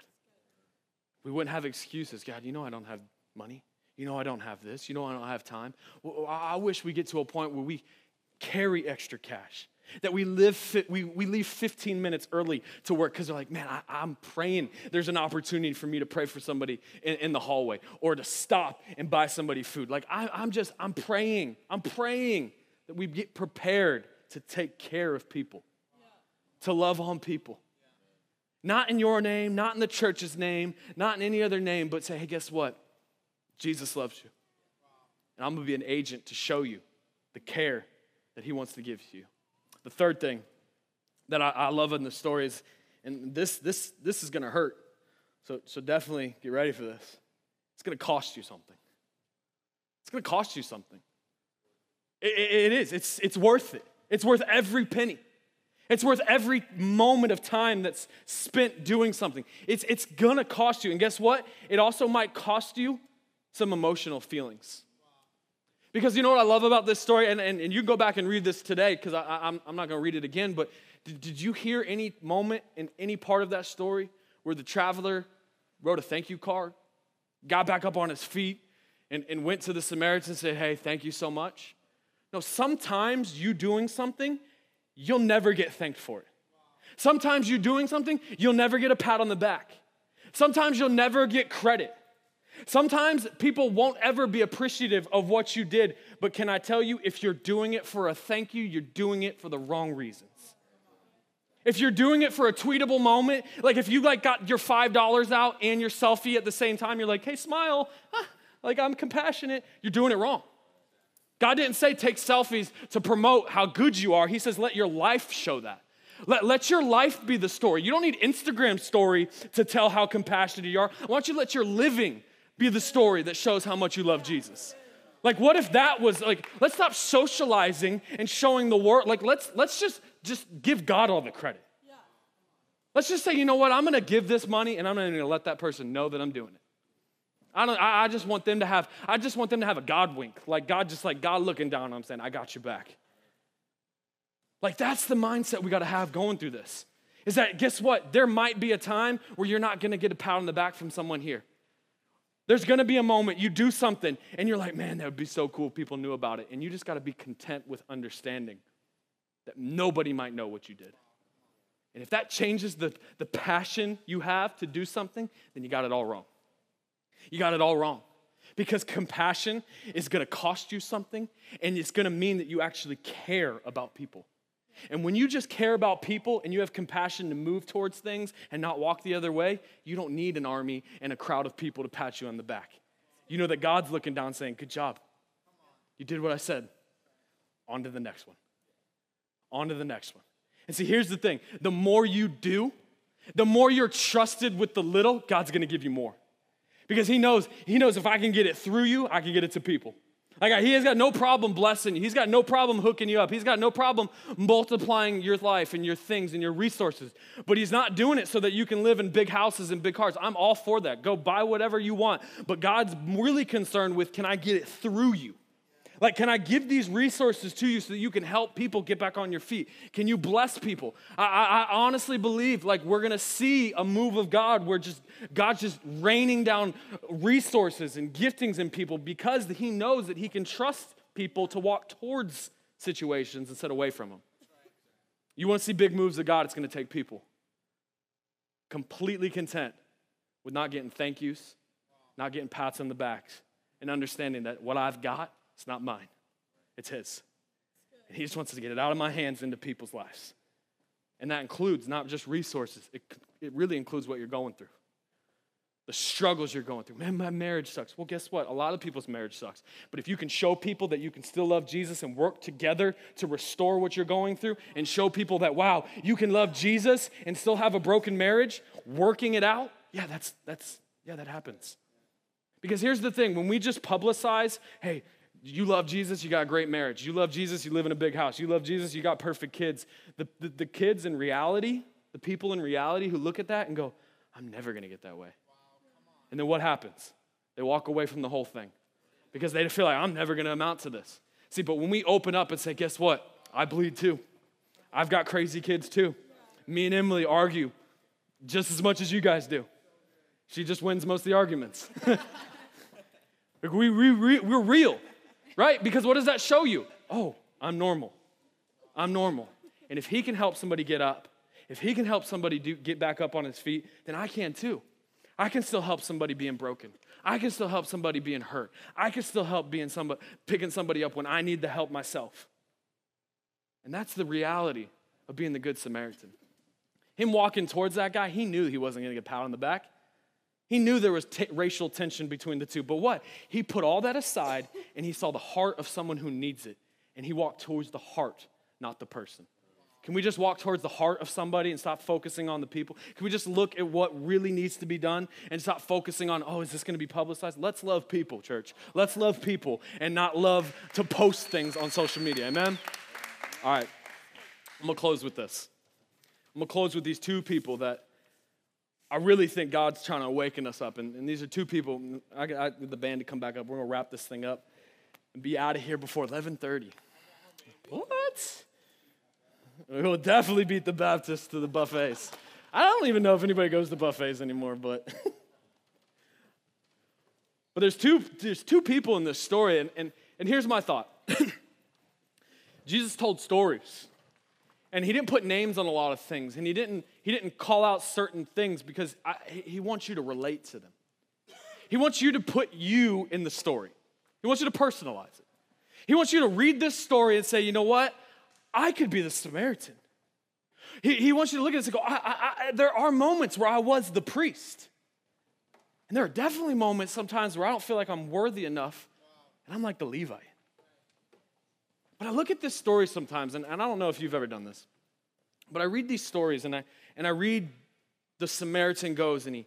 We wouldn't have excuses. God, you know I don't have money. You know I don't have this. You know I don't have time. Well, I wish we get to a point where we carry extra cash. That we live, we, we leave 15 minutes early to work because they're like, man, I, am praying. There's an opportunity for me to pray for somebody in, in, the hallway or to stop and buy somebody food. Like, I, I'm just, I'm praying. I'm praying that we get prepared to take care of people, to love on people. Not in your name, not in the church's name, not in any other name, but say, hey, guess what? Jesus loves you. And I'm gonna be an agent to show you the care that he wants to give to you. The third thing that I, I love in the story is, and this, this, this is gonna hurt. So, so definitely get ready for this. It's gonna cost you something. It's gonna cost you something. it, it, it is. It's, it's worth it. It's worth every penny. It's worth every moment of time that's spent doing something. It's, it's gonna cost you. And guess what? It also might cost you some emotional feelings. Because you know what I love about this story? And, and, and you can go back and read this today because I'm, I'm not going to read it again. But did, did you hear any moment in any part of that story where the traveler wrote a thank you card, got back up on his feet, and, and went to the Samaritans and said, Hey, thank you so much? No, sometimes you doing something, you'll never get thanked for it. Sometimes you doing something, you'll never get a pat on the back. Sometimes you'll never get credit. Sometimes people won't ever be appreciative of what you did, but can I tell you, if you're doing it for a thank you, you're doing it for the wrong reasons. If you're doing it for a tweetable moment, like if you like got your $5 out and your selfie at the same time, you're like, hey, smile, like I'm compassionate, you're doing it wrong. God didn't say take selfies to promote how good you are. He says let your life show that. Let, let your life be the story. You don't need Instagram story to tell how compassionate you are. Why don't you let your living be the story that shows how much you love Jesus. Like what if that was like let's stop socializing and showing the world like let's let's just just give God all the credit. Let's just say, you know what, I'm gonna give this money and I'm not even gonna let that person know that I'm doing it. I don't I, I just want them to have, I just want them to have a God wink. Like God just like God looking down on them saying, I got you back. Like that's the mindset we gotta have going through this. Is that guess what? There might be a time where you're not gonna get a pat on the back from someone here. There's gonna be a moment you do something and you're like, man, that would be so cool if people knew about it. And you just gotta be content with understanding that nobody might know what you did. And if that changes the, the passion you have to do something, then you got it all wrong. You got it all wrong. Because compassion is gonna cost you something, and it's gonna mean that you actually care about people. And when you just care about people and you have compassion to move towards things and not walk the other way, you don't need an army and a crowd of people to pat you on the back. You know that God's looking down saying, Good job. You did what I said. On to the next one. On to the next one. And see, here's the thing the more you do, the more you're trusted with the little, God's gonna give you more. Because He knows, He knows if I can get it through you, I can get it to people. Like he has got no problem blessing you. He's got no problem hooking you up. He's got no problem multiplying your life and your things and your resources. But he's not doing it so that you can live in big houses and big cars. I'm all for that. Go buy whatever you want. But God's really concerned with can I get it through you? Like, can I give these resources to you so that you can help people get back on your feet? Can you bless people? I, I, I honestly believe like we're gonna see a move of God where just God's just raining down resources and giftings in people because He knows that He can trust people to walk towards situations instead of away from them. You want to see big moves of God, it's gonna take people completely content with not getting thank yous, not getting pats on the backs, and understanding that what I've got it's not mine, it's His. And He just wants to get it out of my hands into people's lives. And that includes not just resources, it, it really includes what you're going through. The struggles you're going through. Man, my marriage sucks. Well, guess what? A lot of people's marriage sucks. But if you can show people that you can still love Jesus and work together to restore what you're going through and show people that, wow, you can love Jesus and still have a broken marriage, working it out, yeah, that's, that's, yeah, that happens. Because here's the thing when we just publicize, hey, you love Jesus, you got a great marriage. You love Jesus, you live in a big house. You love Jesus, you got perfect kids. The, the, the kids in reality, the people in reality who look at that and go, I'm never gonna get that way. And then what happens? They walk away from the whole thing because they feel like, I'm never gonna amount to this. See, but when we open up and say, guess what? I bleed too. I've got crazy kids too. Me and Emily argue just as much as you guys do. She just wins most of the arguments. [laughs] we, we, we're real right? Because what does that show you? Oh, I'm normal. I'm normal. And if he can help somebody get up, if he can help somebody do, get back up on his feet, then I can too. I can still help somebody being broken. I can still help somebody being hurt. I can still help being somebody picking somebody up when I need the help myself. And that's the reality of being the good Samaritan. Him walking towards that guy, he knew he wasn't going to get pat on the back. He knew there was t- racial tension between the two. But what? He put all that aside and he saw the heart of someone who needs it. And he walked towards the heart, not the person. Can we just walk towards the heart of somebody and stop focusing on the people? Can we just look at what really needs to be done and stop focusing on, oh, is this going to be publicized? Let's love people, church. Let's love people and not love to post things on social media. Amen? All right. I'm going to close with this. I'm going to close with these two people that I really think God's trying to awaken us up. And, and these are two people. I got the band to come back up. We're going to wrap this thing up and be out of here before 1130. What? We'll definitely beat the Baptists to the buffets. I don't even know if anybody goes to buffets anymore, but [laughs] but there's two there's two people in this story, and and, and here's my thought. [coughs] Jesus told stories. And he didn't put names on a lot of things, and he didn't, he didn't call out certain things because I, he wants you to relate to them. He wants you to put you in the story. He wants you to personalize it. He wants you to read this story and say, you know what? I could be the Samaritan. He, he wants you to look at this and go, I, I, I, there are moments where I was the priest. And there are definitely moments sometimes where I don't feel like I'm worthy enough, and I'm like the Levite. But I look at this story sometimes, and, and I don't know if you've ever done this, but I read these stories and I, and I read the Samaritan goes and he,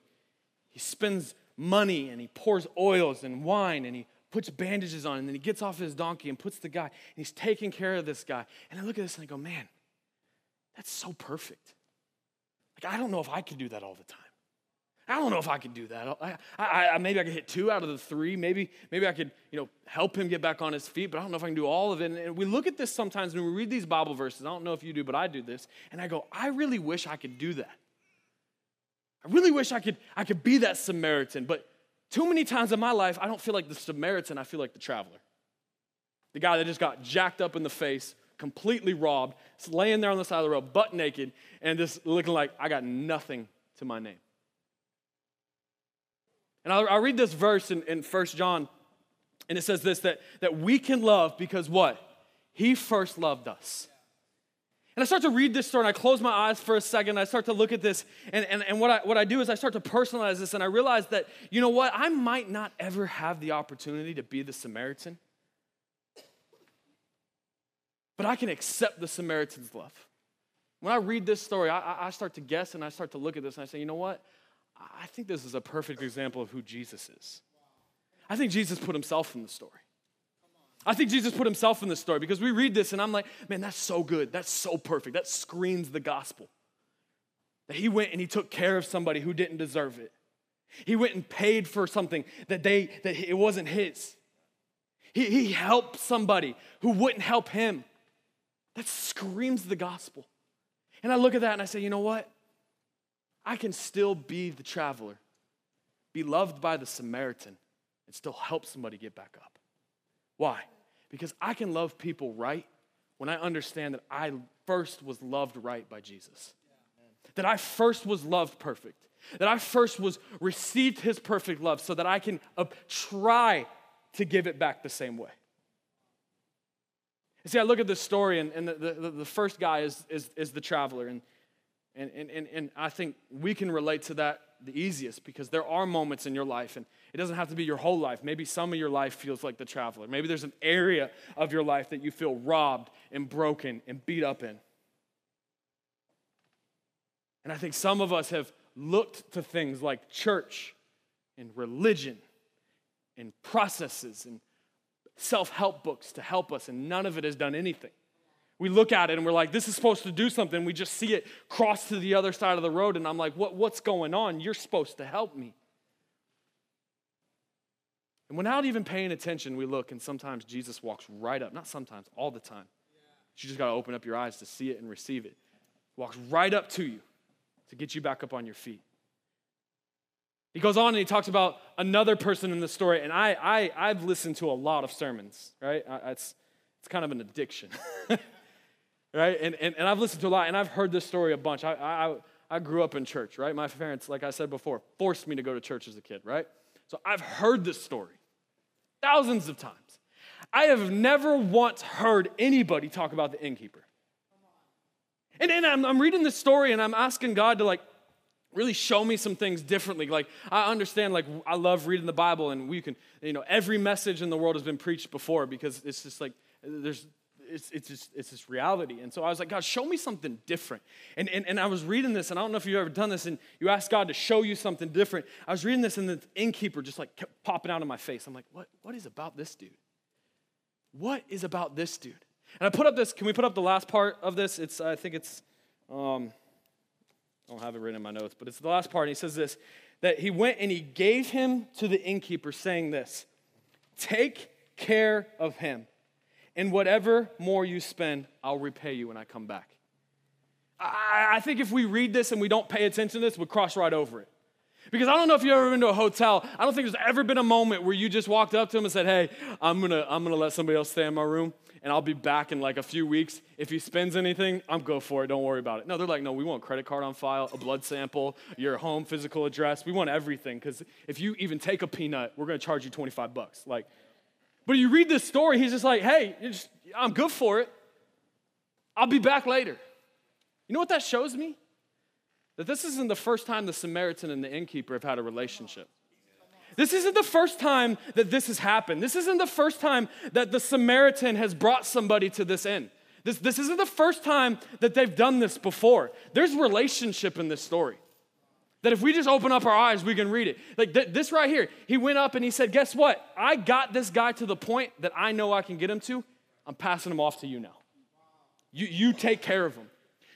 he spends money and he pours oils and wine and he puts bandages on and then he gets off his donkey and puts the guy and he's taking care of this guy. And I look at this and I go, man, that's so perfect. Like, I don't know if I could do that all the time. I don't know if I could do that. I, I, I, maybe I could hit two out of the three. Maybe, maybe I could, you know, help him get back on his feet. But I don't know if I can do all of it. And we look at this sometimes when we read these Bible verses. I don't know if you do, but I do this, and I go, I really wish I could do that. I really wish I could, I could be that Samaritan. But too many times in my life, I don't feel like the Samaritan. I feel like the traveler, the guy that just got jacked up in the face, completely robbed, laying there on the side of the road, butt naked, and just looking like I got nothing to my name. And I'll, I'll read this verse in, in 1 John, and it says this that, that we can love because what? He first loved us. And I start to read this story and I close my eyes for a second. I start to look at this. And, and, and what, I, what I do is I start to personalize this and I realize that, you know what? I might not ever have the opportunity to be the Samaritan, but I can accept the Samaritan's love. When I read this story, I, I start to guess and I start to look at this and I say, you know what? I think this is a perfect example of who Jesus is. I think Jesus put himself in the story. I think Jesus put himself in the story because we read this and I'm like, man, that's so good. That's so perfect. That screams the gospel. That he went and he took care of somebody who didn't deserve it. He went and paid for something that they that it wasn't his. He, he helped somebody who wouldn't help him. That screams the gospel. And I look at that and I say, you know what? I can still be the traveler, be loved by the Samaritan, and still help somebody get back up. Why? Because I can love people right when I understand that I first was loved right by Jesus. That I first was loved perfect. That I first was received his perfect love so that I can uh, try to give it back the same way. You see, I look at this story, and, and the, the, the first guy is, is, is the traveler. And and, and, and, and I think we can relate to that the easiest because there are moments in your life, and it doesn't have to be your whole life. Maybe some of your life feels like the traveler. Maybe there's an area of your life that you feel robbed and broken and beat up in. And I think some of us have looked to things like church and religion and processes and self help books to help us, and none of it has done anything. We look at it and we're like, this is supposed to do something. We just see it cross to the other side of the road, and I'm like, what, what's going on? You're supposed to help me. And without even paying attention, we look, and sometimes Jesus walks right up. Not sometimes, all the time. You just got to open up your eyes to see it and receive it. Walks right up to you to get you back up on your feet. He goes on and he talks about another person in the story, and I, I, I've listened to a lot of sermons, right? I, it's, it's kind of an addiction. [laughs] right? And, and, and I've listened to a lot, and I've heard this story a bunch. I, I, I grew up in church, right? My parents, like I said before, forced me to go to church as a kid, right? So I've heard this story thousands of times. I have never once heard anybody talk about the innkeeper. And then I'm, I'm reading this story and I'm asking God to like really show me some things differently. Like I understand, like I love reading the Bible and we can, you know, every message in the world has been preached before because it's just like there's it's, it's just it's this reality. And so I was like, God, show me something different. And, and, and I was reading this, and I don't know if you've ever done this, and you ask God to show you something different. I was reading this, and the innkeeper just like kept popping out of my face. I'm like, what, what is about this dude? What is about this dude? And I put up this, can we put up the last part of this? It's, I think it's, um, I don't have it written in my notes, but it's the last part. And he says this that he went and he gave him to the innkeeper, saying this Take care of him and whatever more you spend, I'll repay you when I come back. I, I think if we read this and we don't pay attention to this, we'll cross right over it. Because I don't know if you've ever been to a hotel. I don't think there's ever been a moment where you just walked up to him and said, Hey, I'm gonna, I'm gonna let somebody else stay in my room and I'll be back in like a few weeks. If he spends anything, I'm go for it. Don't worry about it. No, they're like, No, we want credit card on file, a blood sample, your home physical address. We want everything. Because if you even take a peanut, we're gonna charge you 25 bucks. Like, but you read this story, he's just like, hey, I'm good for it. I'll be back later. You know what that shows me? That this isn't the first time the Samaritan and the innkeeper have had a relationship. This isn't the first time that this has happened. This isn't the first time that the Samaritan has brought somebody to this end. This, this isn't the first time that they've done this before. There's relationship in this story. That if we just open up our eyes, we can read it. Like th- this right here, he went up and he said, Guess what? I got this guy to the point that I know I can get him to. I'm passing him off to you now. You, you take care of him.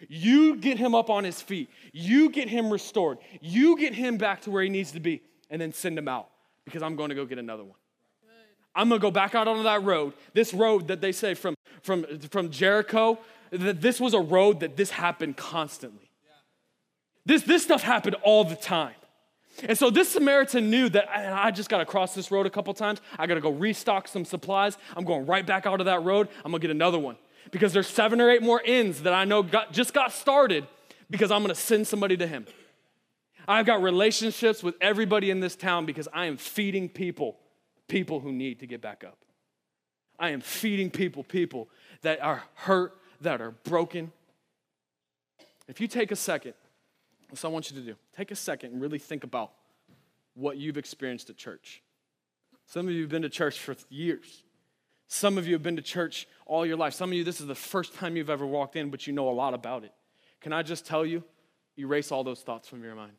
You get him up on his feet. You get him restored. You get him back to where he needs to be, and then send him out because I'm going to go get another one. I'm going to go back out onto that road. This road that they say from, from, from Jericho, that this was a road that this happened constantly. This, this stuff happened all the time. And so this Samaritan knew that I, just got to cross this road a couple times. I got to go restock some supplies. I'm going right back out of that road. I'm going to get another one because there's seven or eight more inns that I know got, just got started because I'm going to send somebody to him. I've got relationships with everybody in this town because I am feeding people, people who need to get back up. I am feeding people, people that are hurt, that are broken. If you take a second so I want you to do. Take a second and really think about what you've experienced at church. Some of you have been to church for years. Some of you have been to church all your life. Some of you, this is the first time you've ever walked in, but you know a lot about it. Can I just tell you, erase all those thoughts from your mind?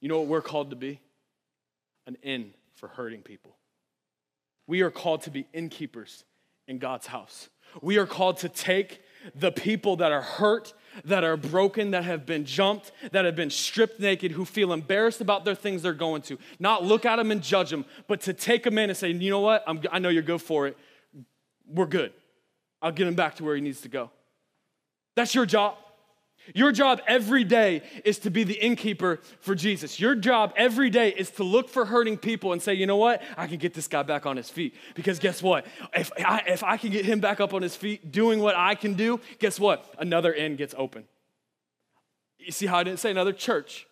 You know what we're called to be? An inn for hurting people. We are called to be innkeepers in God's house. We are called to take the people that are hurt, that are broken, that have been jumped, that have been stripped naked, who feel embarrassed about their things they're going to. Not look at them and judge them, but to take them in and say, you know what? I'm, I know you're good for it. We're good. I'll get him back to where he needs to go. That's your job. Your job every day is to be the innkeeper for Jesus. Your job every day is to look for hurting people and say, you know what? I can get this guy back on his feet. Because guess what? If I, if I can get him back up on his feet doing what I can do, guess what? Another inn gets open. You see how I didn't say another church?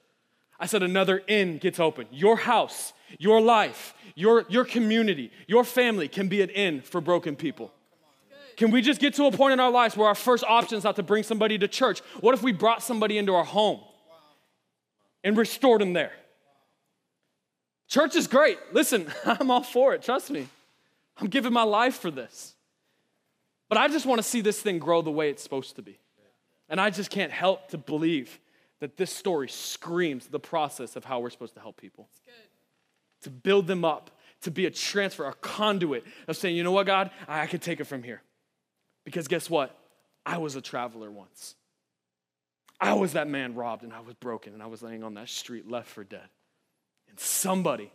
I said another inn gets open. Your house, your life, your, your community, your family can be an inn for broken people. Can we just get to a point in our lives where our first option is not to bring somebody to church? What if we brought somebody into our home and restored them there? Church is great. Listen, [laughs] I'm all for it. Trust me. I'm giving my life for this. But I just want to see this thing grow the way it's supposed to be. And I just can't help to believe that this story screams the process of how we're supposed to help people. To build them up, to be a transfer, a conduit of saying, you know what, God, I can take it from here. Because guess what? I was a traveler once. I was that man robbed and I was broken and I was laying on that street left for dead. And somebody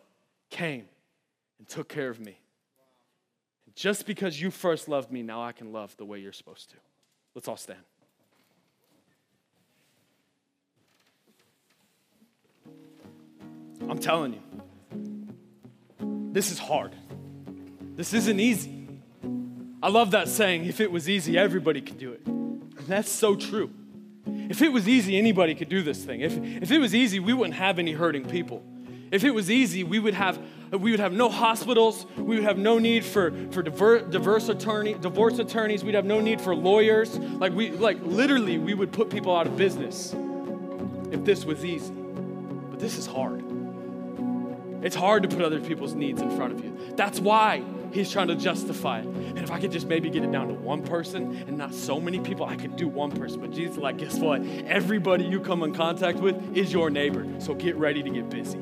came and took care of me. And just because you first loved me, now I can love the way you're supposed to. Let's all stand. I'm telling you, this is hard. This isn't easy. I love that saying, if it was easy, everybody could do it. that's so true. If it was easy, anybody could do this thing. If, if it was easy, we wouldn't have any hurting people. If it was easy, we would have, we would have no hospitals. We would have no need for, for diver, diverse attorney, divorce attorneys. We'd have no need for lawyers. Like, we, like literally, we would put people out of business if this was easy. But this is hard. It's hard to put other people's needs in front of you. That's why he's trying to justify it. And if I could just maybe get it down to one person and not so many people, I could do one person. But Jesus, like, guess what? Everybody you come in contact with is your neighbor. So get ready to get busy.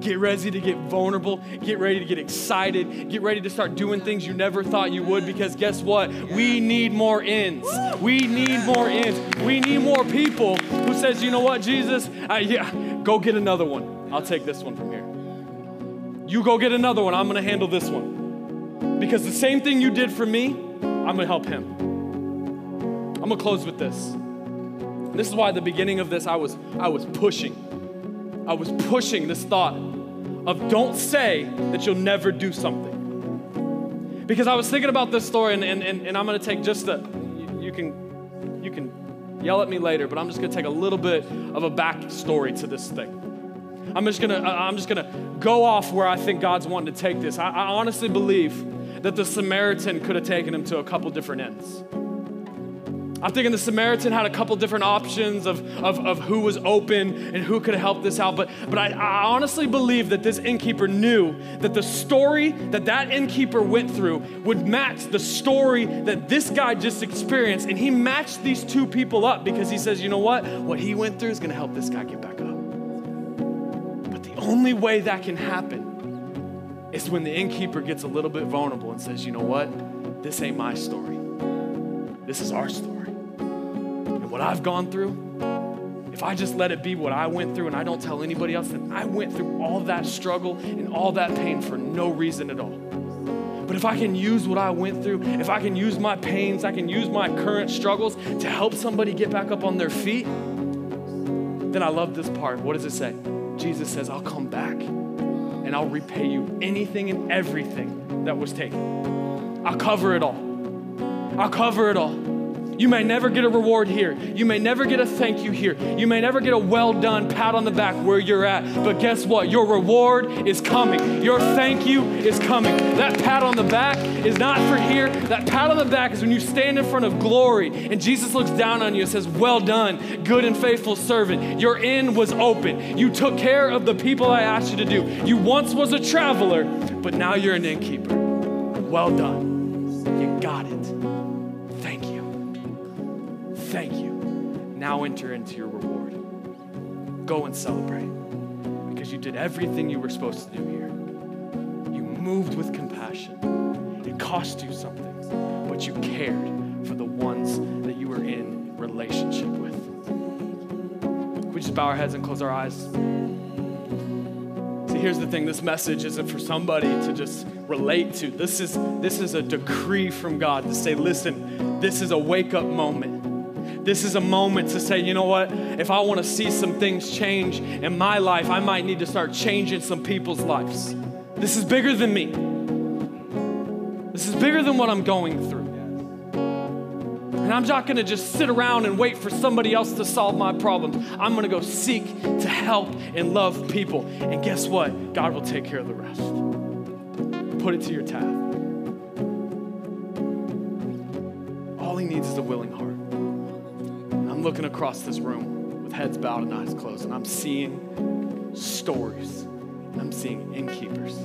Get ready to get vulnerable. Get ready to get excited. Get ready to start doing things you never thought you would because guess what? We need more ends. We need more ends. We need more people who says, you know what, Jesus? Uh, yeah, go get another one. I'll take this one from here. You go get another one. I'm going to handle this one. Because the same thing you did for me, I'm going to help him. I'm going to close with this. This is why at the beginning of this I was I was pushing. I was pushing this thought of don't say that you'll never do something. Because I was thinking about this story, and, and, and, and I'm to take just a, you, you, can, you can yell at me later, but I'm just to take a little bit of a back story to this thing. I'm just gonna, I'm just gonna go off where I think God's wanting to take this. I, I honestly believe that the Samaritan could have taken him to a couple different ends. I'm thinking the Samaritan had a couple different options of, of, of who was open and who could help this out. But, but I, I honestly believe that this innkeeper knew that the story that that innkeeper went through would match the story that this guy just experienced. And he matched these two people up because he says, you know what? What he went through is going to help this guy get back up. The only way that can happen is when the innkeeper gets a little bit vulnerable and says, you know what? This ain't my story. This is our story And what I've gone through, if I just let it be what I went through and I don't tell anybody else, then I went through all that struggle and all that pain for no reason at all. But if I can use what I went through, if I can use my pains, I can use my current struggles to help somebody get back up on their feet, then I love this part. What does it say? Jesus says, I'll come back and I'll repay you anything and everything that was taken. I'll cover it all. I'll cover it all. You may never get a reward here. You may never get a thank you here. You may never get a well done pat on the back where you're at. But guess what? Your reward is coming. Your thank you is coming. That pat on the back is not for here. That pat on the back is when you stand in front of glory and Jesus looks down on you and says, Well done, good and faithful servant. Your end was open. You took care of the people I asked you to do. You once was a traveler, but now you're an innkeeper. Well done. You got it. Thank you. Now enter into your reward. Go and celebrate because you did everything you were supposed to do here. You moved with compassion. It cost you something, but you cared for the ones that you were in relationship with. We just bow our heads and close our eyes. See, here's the thing this message isn't for somebody to just relate to. This is, this is a decree from God to say, listen, this is a wake up moment this is a moment to say, you know what? If I want to see some things change in my life, I might need to start changing some people's lives. This is bigger than me. This is bigger than what I'm going through. And I'm not going to just sit around and wait for somebody else to solve my problems. I'm going to go seek to help and love people. And guess what? God will take care of the rest. Put it to your tab. All he needs is a willing heart. Looking across this room with heads bowed and eyes closed, and I'm seeing stories. I'm seeing innkeepers.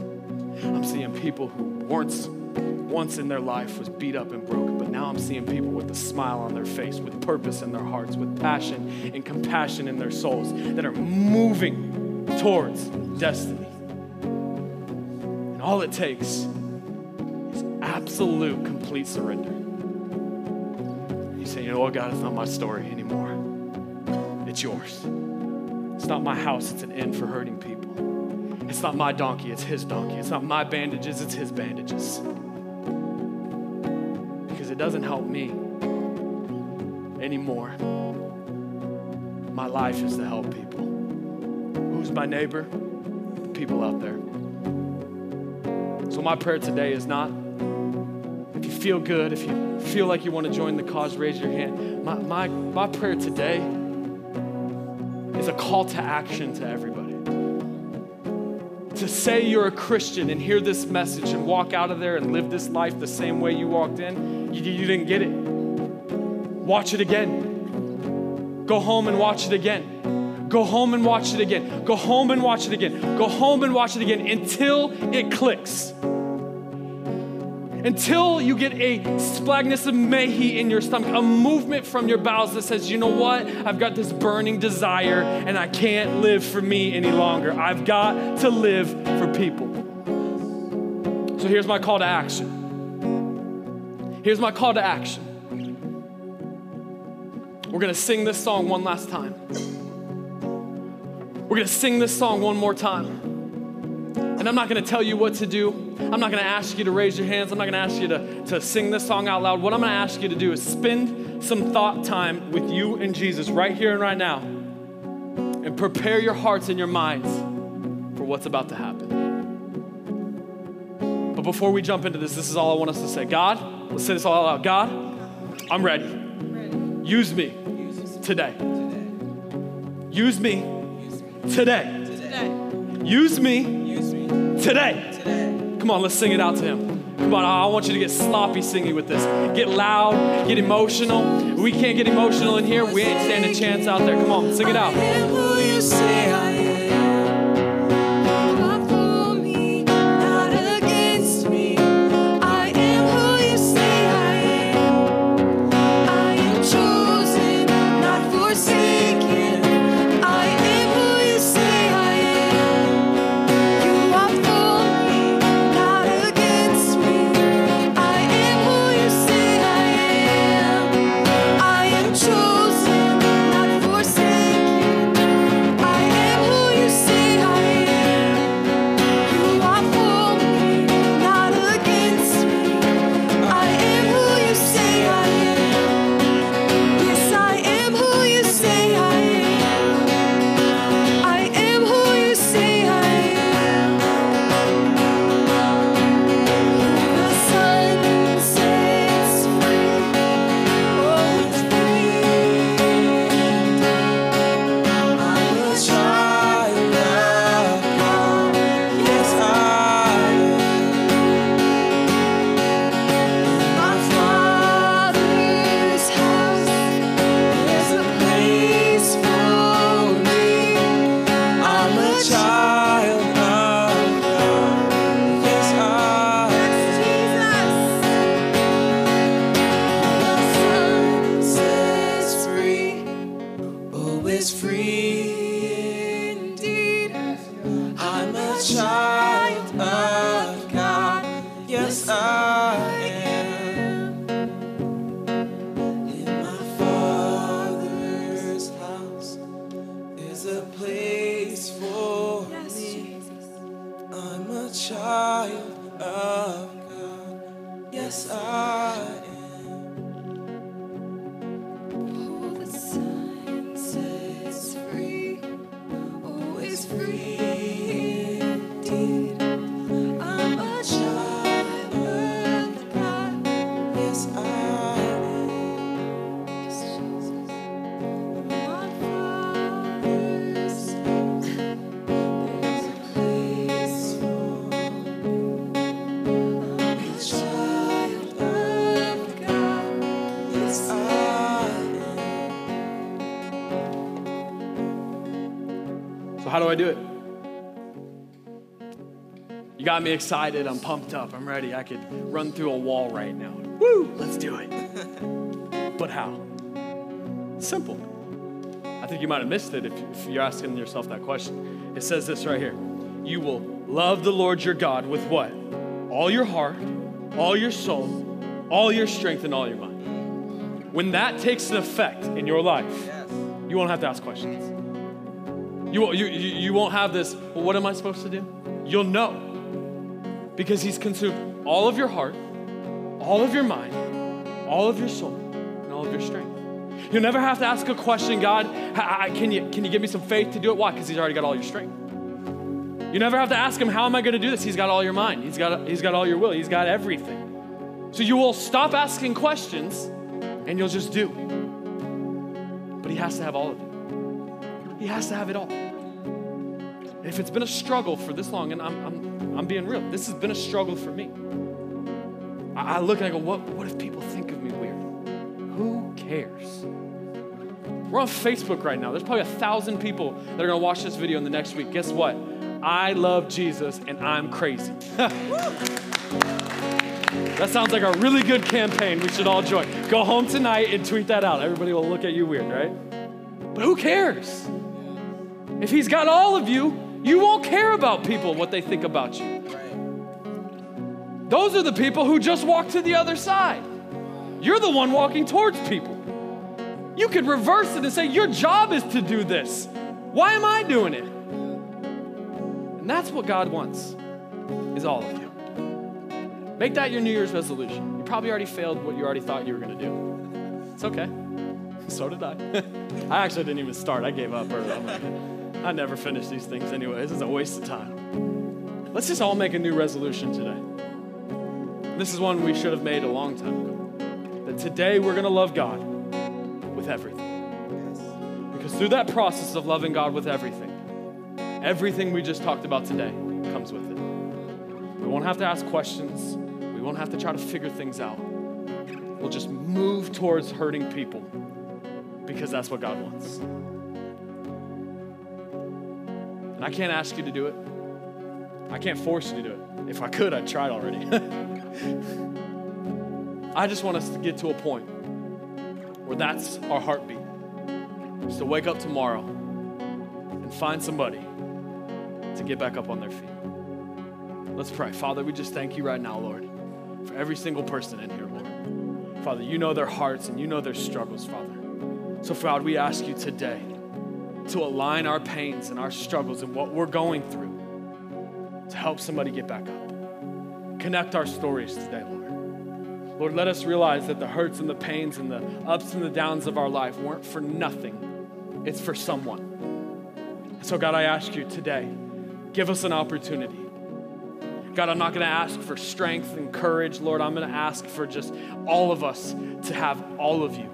I'm seeing people who once, once in their life was beat up and broken, but now I'm seeing people with a smile on their face, with purpose in their hearts, with passion and compassion in their souls that are moving towards destiny. And all it takes is absolute, complete surrender you know what, God, it's not my story anymore. It's yours. It's not my house, it's an inn for hurting people. It's not my donkey, it's his donkey. It's not my bandages, it's his bandages. Because it doesn't help me anymore. My life is to help people. Who's my neighbor? The people out there. So, my prayer today is not if you feel good, if you feel like you want to join the cause, raise your hand. My, my, my prayer today is a call to action to everybody. To say you're a Christian and hear this message and walk out of there and live this life the same way you walked in, you, you didn't get it. Watch it again. Go home and watch it again. Go home and watch it again. Go home and watch it again. Go home and watch it again until it clicks until you get a splanchnizomai in your stomach, a movement from your bowels that says, you know what? I've got this burning desire and I can't live for me any longer. I've got to live for people. So here's my call to action. Here's my call to action. We're going to sing this song one last time. We're going to sing this song one more time. And I'm not going to tell you what to do. I'm not going to ask you to raise your hands. I'm not going to ask you to, to sing this song out loud. What I'm going to ask you to do is spend some thought time with you and Jesus right here and right now. And prepare your hearts and your minds for what's about to happen. But before we jump into this, this is all I want us to say. God, let's say this all out loud. God, I'm ready. Use me today. Use me today. Use me today. Come on, let's sing it out to him. Come on, I want you to get sloppy singing with this. Get loud, get emotional. We can't get emotional in here. We ain't stand a chance out there. Come on, sing it out. How do I do it? You got me excited. I'm pumped up. I'm ready. I could run through a wall right now. Woo! Let's do it. [laughs] but how? Simple. I think you might have missed it if, if you're asking yourself that question. It says this right here You will love the Lord your God with what? All your heart, all your soul, all your strength, and all your mind. When that takes an effect in your life, you won't have to ask questions. You, you, you won't have this, well, what am I supposed to do? You'll know. Because He's consumed all of your heart, all of your mind, all of your soul, and all of your strength. You'll never have to ask a question, God, can you, can you give me some faith to do it? Why? Because He's already got all your strength. You never have to ask Him, how am I going to do this? He's got all your mind, He's got, he's got all your will, He's got everything. So you will stop asking questions and you'll just do. But He has to have all of it. He has to have it all. And if it's been a struggle for this long, and I'm, I'm, I'm being real, this has been a struggle for me. I, I look and I go, what, what if people think of me weird? Who cares? We're on Facebook right now. There's probably a thousand people that are gonna watch this video in the next week. Guess what? I love Jesus and I'm crazy. [laughs] that sounds like a really good campaign we should all join. Go home tonight and tweet that out. Everybody will look at you weird, right? But who cares? If he's got all of you, you won't care about people, what they think about you. Those are the people who just walk to the other side. You're the one walking towards people. You could reverse it and say, Your job is to do this. Why am I doing it? And that's what God wants, is all of you. Make that your New Year's resolution. You probably already failed what you already thought you were going to do. It's okay. [laughs] So did I. [laughs] I actually didn't even start. I gave up early. I never finish these things anyway. This is a waste of time. Let's just all make a new resolution today. This is one we should have made a long time ago. That today we're going to love God with everything. Yes. Because through that process of loving God with everything, everything we just talked about today comes with it. We won't have to ask questions, we won't have to try to figure things out. We'll just move towards hurting people because that's what God wants. And I can't ask you to do it. I can't force you to do it. If I could, I'd it already. [laughs] I just want us to get to a point where that's our heartbeat. Is to wake up tomorrow and find somebody to get back up on their feet. Let's pray. Father, we just thank you right now, Lord, for every single person in here, Lord. Father, you know their hearts and you know their struggles, Father. So, Father, we ask you today to align our pains and our struggles and what we're going through to help somebody get back up. Connect our stories today, Lord. Lord, let us realize that the hurts and the pains and the ups and the downs of our life weren't for nothing, it's for someone. So, God, I ask you today, give us an opportunity. God, I'm not going to ask for strength and courage, Lord. I'm going to ask for just all of us to have all of you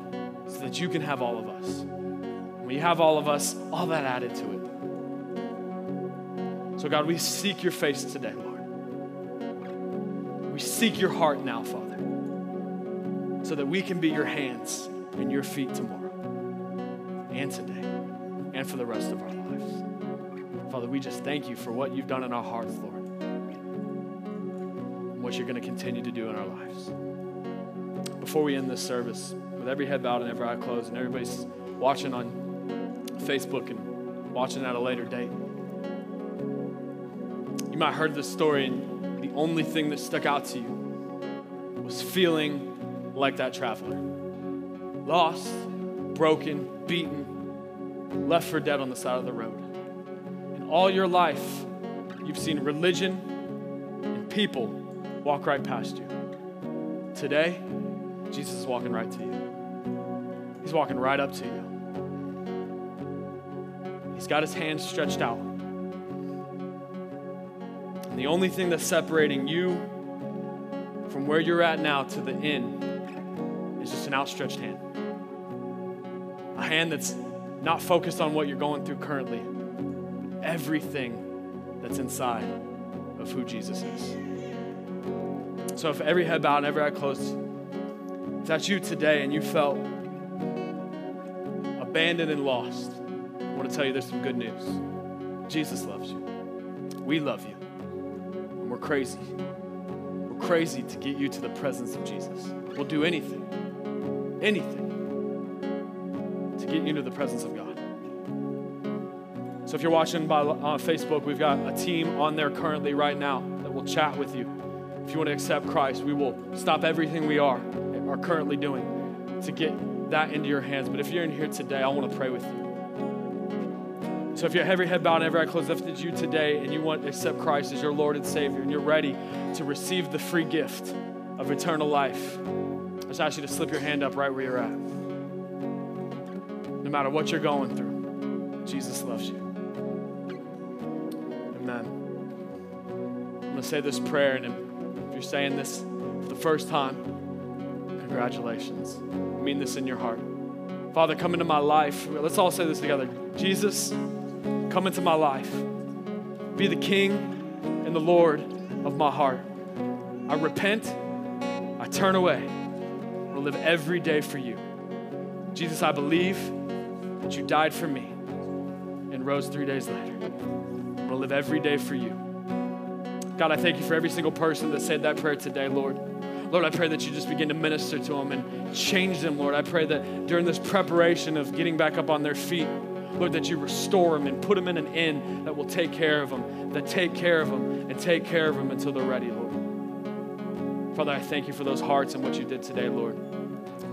so that you can have all of us. When you have all of us, all that added to it. So, God, we seek your face today, Lord. We seek your heart now, Father, so that we can be your hands and your feet tomorrow and today and for the rest of our lives. Father, we just thank you for what you've done in our hearts, Lord, and what you're going to continue to do in our lives. Before we end this service, with every head bowed and every eye closed, and everybody's watching on Facebook and watching at a later date. You might have heard this story, and the only thing that stuck out to you was feeling like that traveler lost, broken, beaten, left for dead on the side of the road. In all your life, you've seen religion and people walk right past you. Today, Jesus is walking right to you. He's walking right up to you. He's got his hands stretched out. And the only thing that's separating you from where you're at now to the end is just an outstretched hand. A hand that's not focused on what you're going through currently, everything that's inside of who Jesus is. So, if every head bowed and every eye closed, if that's you today and you felt abandoned and lost, want to tell you there's some good news. Jesus loves you. We love you. And we're crazy. We're crazy to get you to the presence of Jesus. We'll do anything, anything to get you into the presence of God. So if you're watching by uh, Facebook, we've got a team on there currently right now that will chat with you. If you want to accept Christ, we will stop everything we are are currently doing to get that into your hands. But if you're in here today, I want to pray with you. So if you have every head bowed and every eye closed, if it's you today and you want to accept Christ as your Lord and Savior and you're ready to receive the free gift of eternal life, I just ask you to slip your hand up right where you're at. No matter what you're going through, Jesus loves you. Amen. I'm going to say this prayer, and if you're saying this for the first time, congratulations. I mean this in your heart. Father, come into my life. Let's all say this together. Jesus, come into my life. Be the King and the Lord of my heart. I repent. I turn away. I live every day for you. Jesus, I believe that you died for me and rose three days later. I'm to live every day for you. God, I thank you for every single person that said that prayer today, Lord. Lord, I pray that you just begin to minister to them and change them, Lord. I pray that during this preparation of getting back up on their feet, Lord, that you restore them and put them in an inn that will take care of them, that take care of them and take care of them until they're ready, Lord. Father, I thank you for those hearts and what you did today, Lord.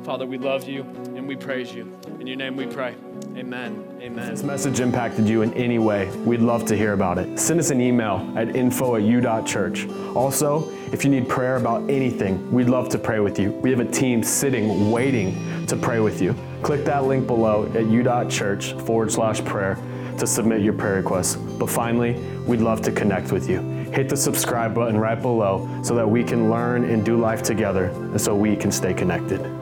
Father, we love you and we praise you. In your name we pray. Amen. Amen. If this message impacted you in any way, we'd love to hear about it. Send us an email at info at u.church. Also, if you need prayer about anything, we'd love to pray with you. We have a team sitting, waiting to pray with you. Click that link below at u.church forward slash prayer to submit your prayer requests. But finally, we'd love to connect with you. Hit the subscribe button right below so that we can learn and do life together and so we can stay connected.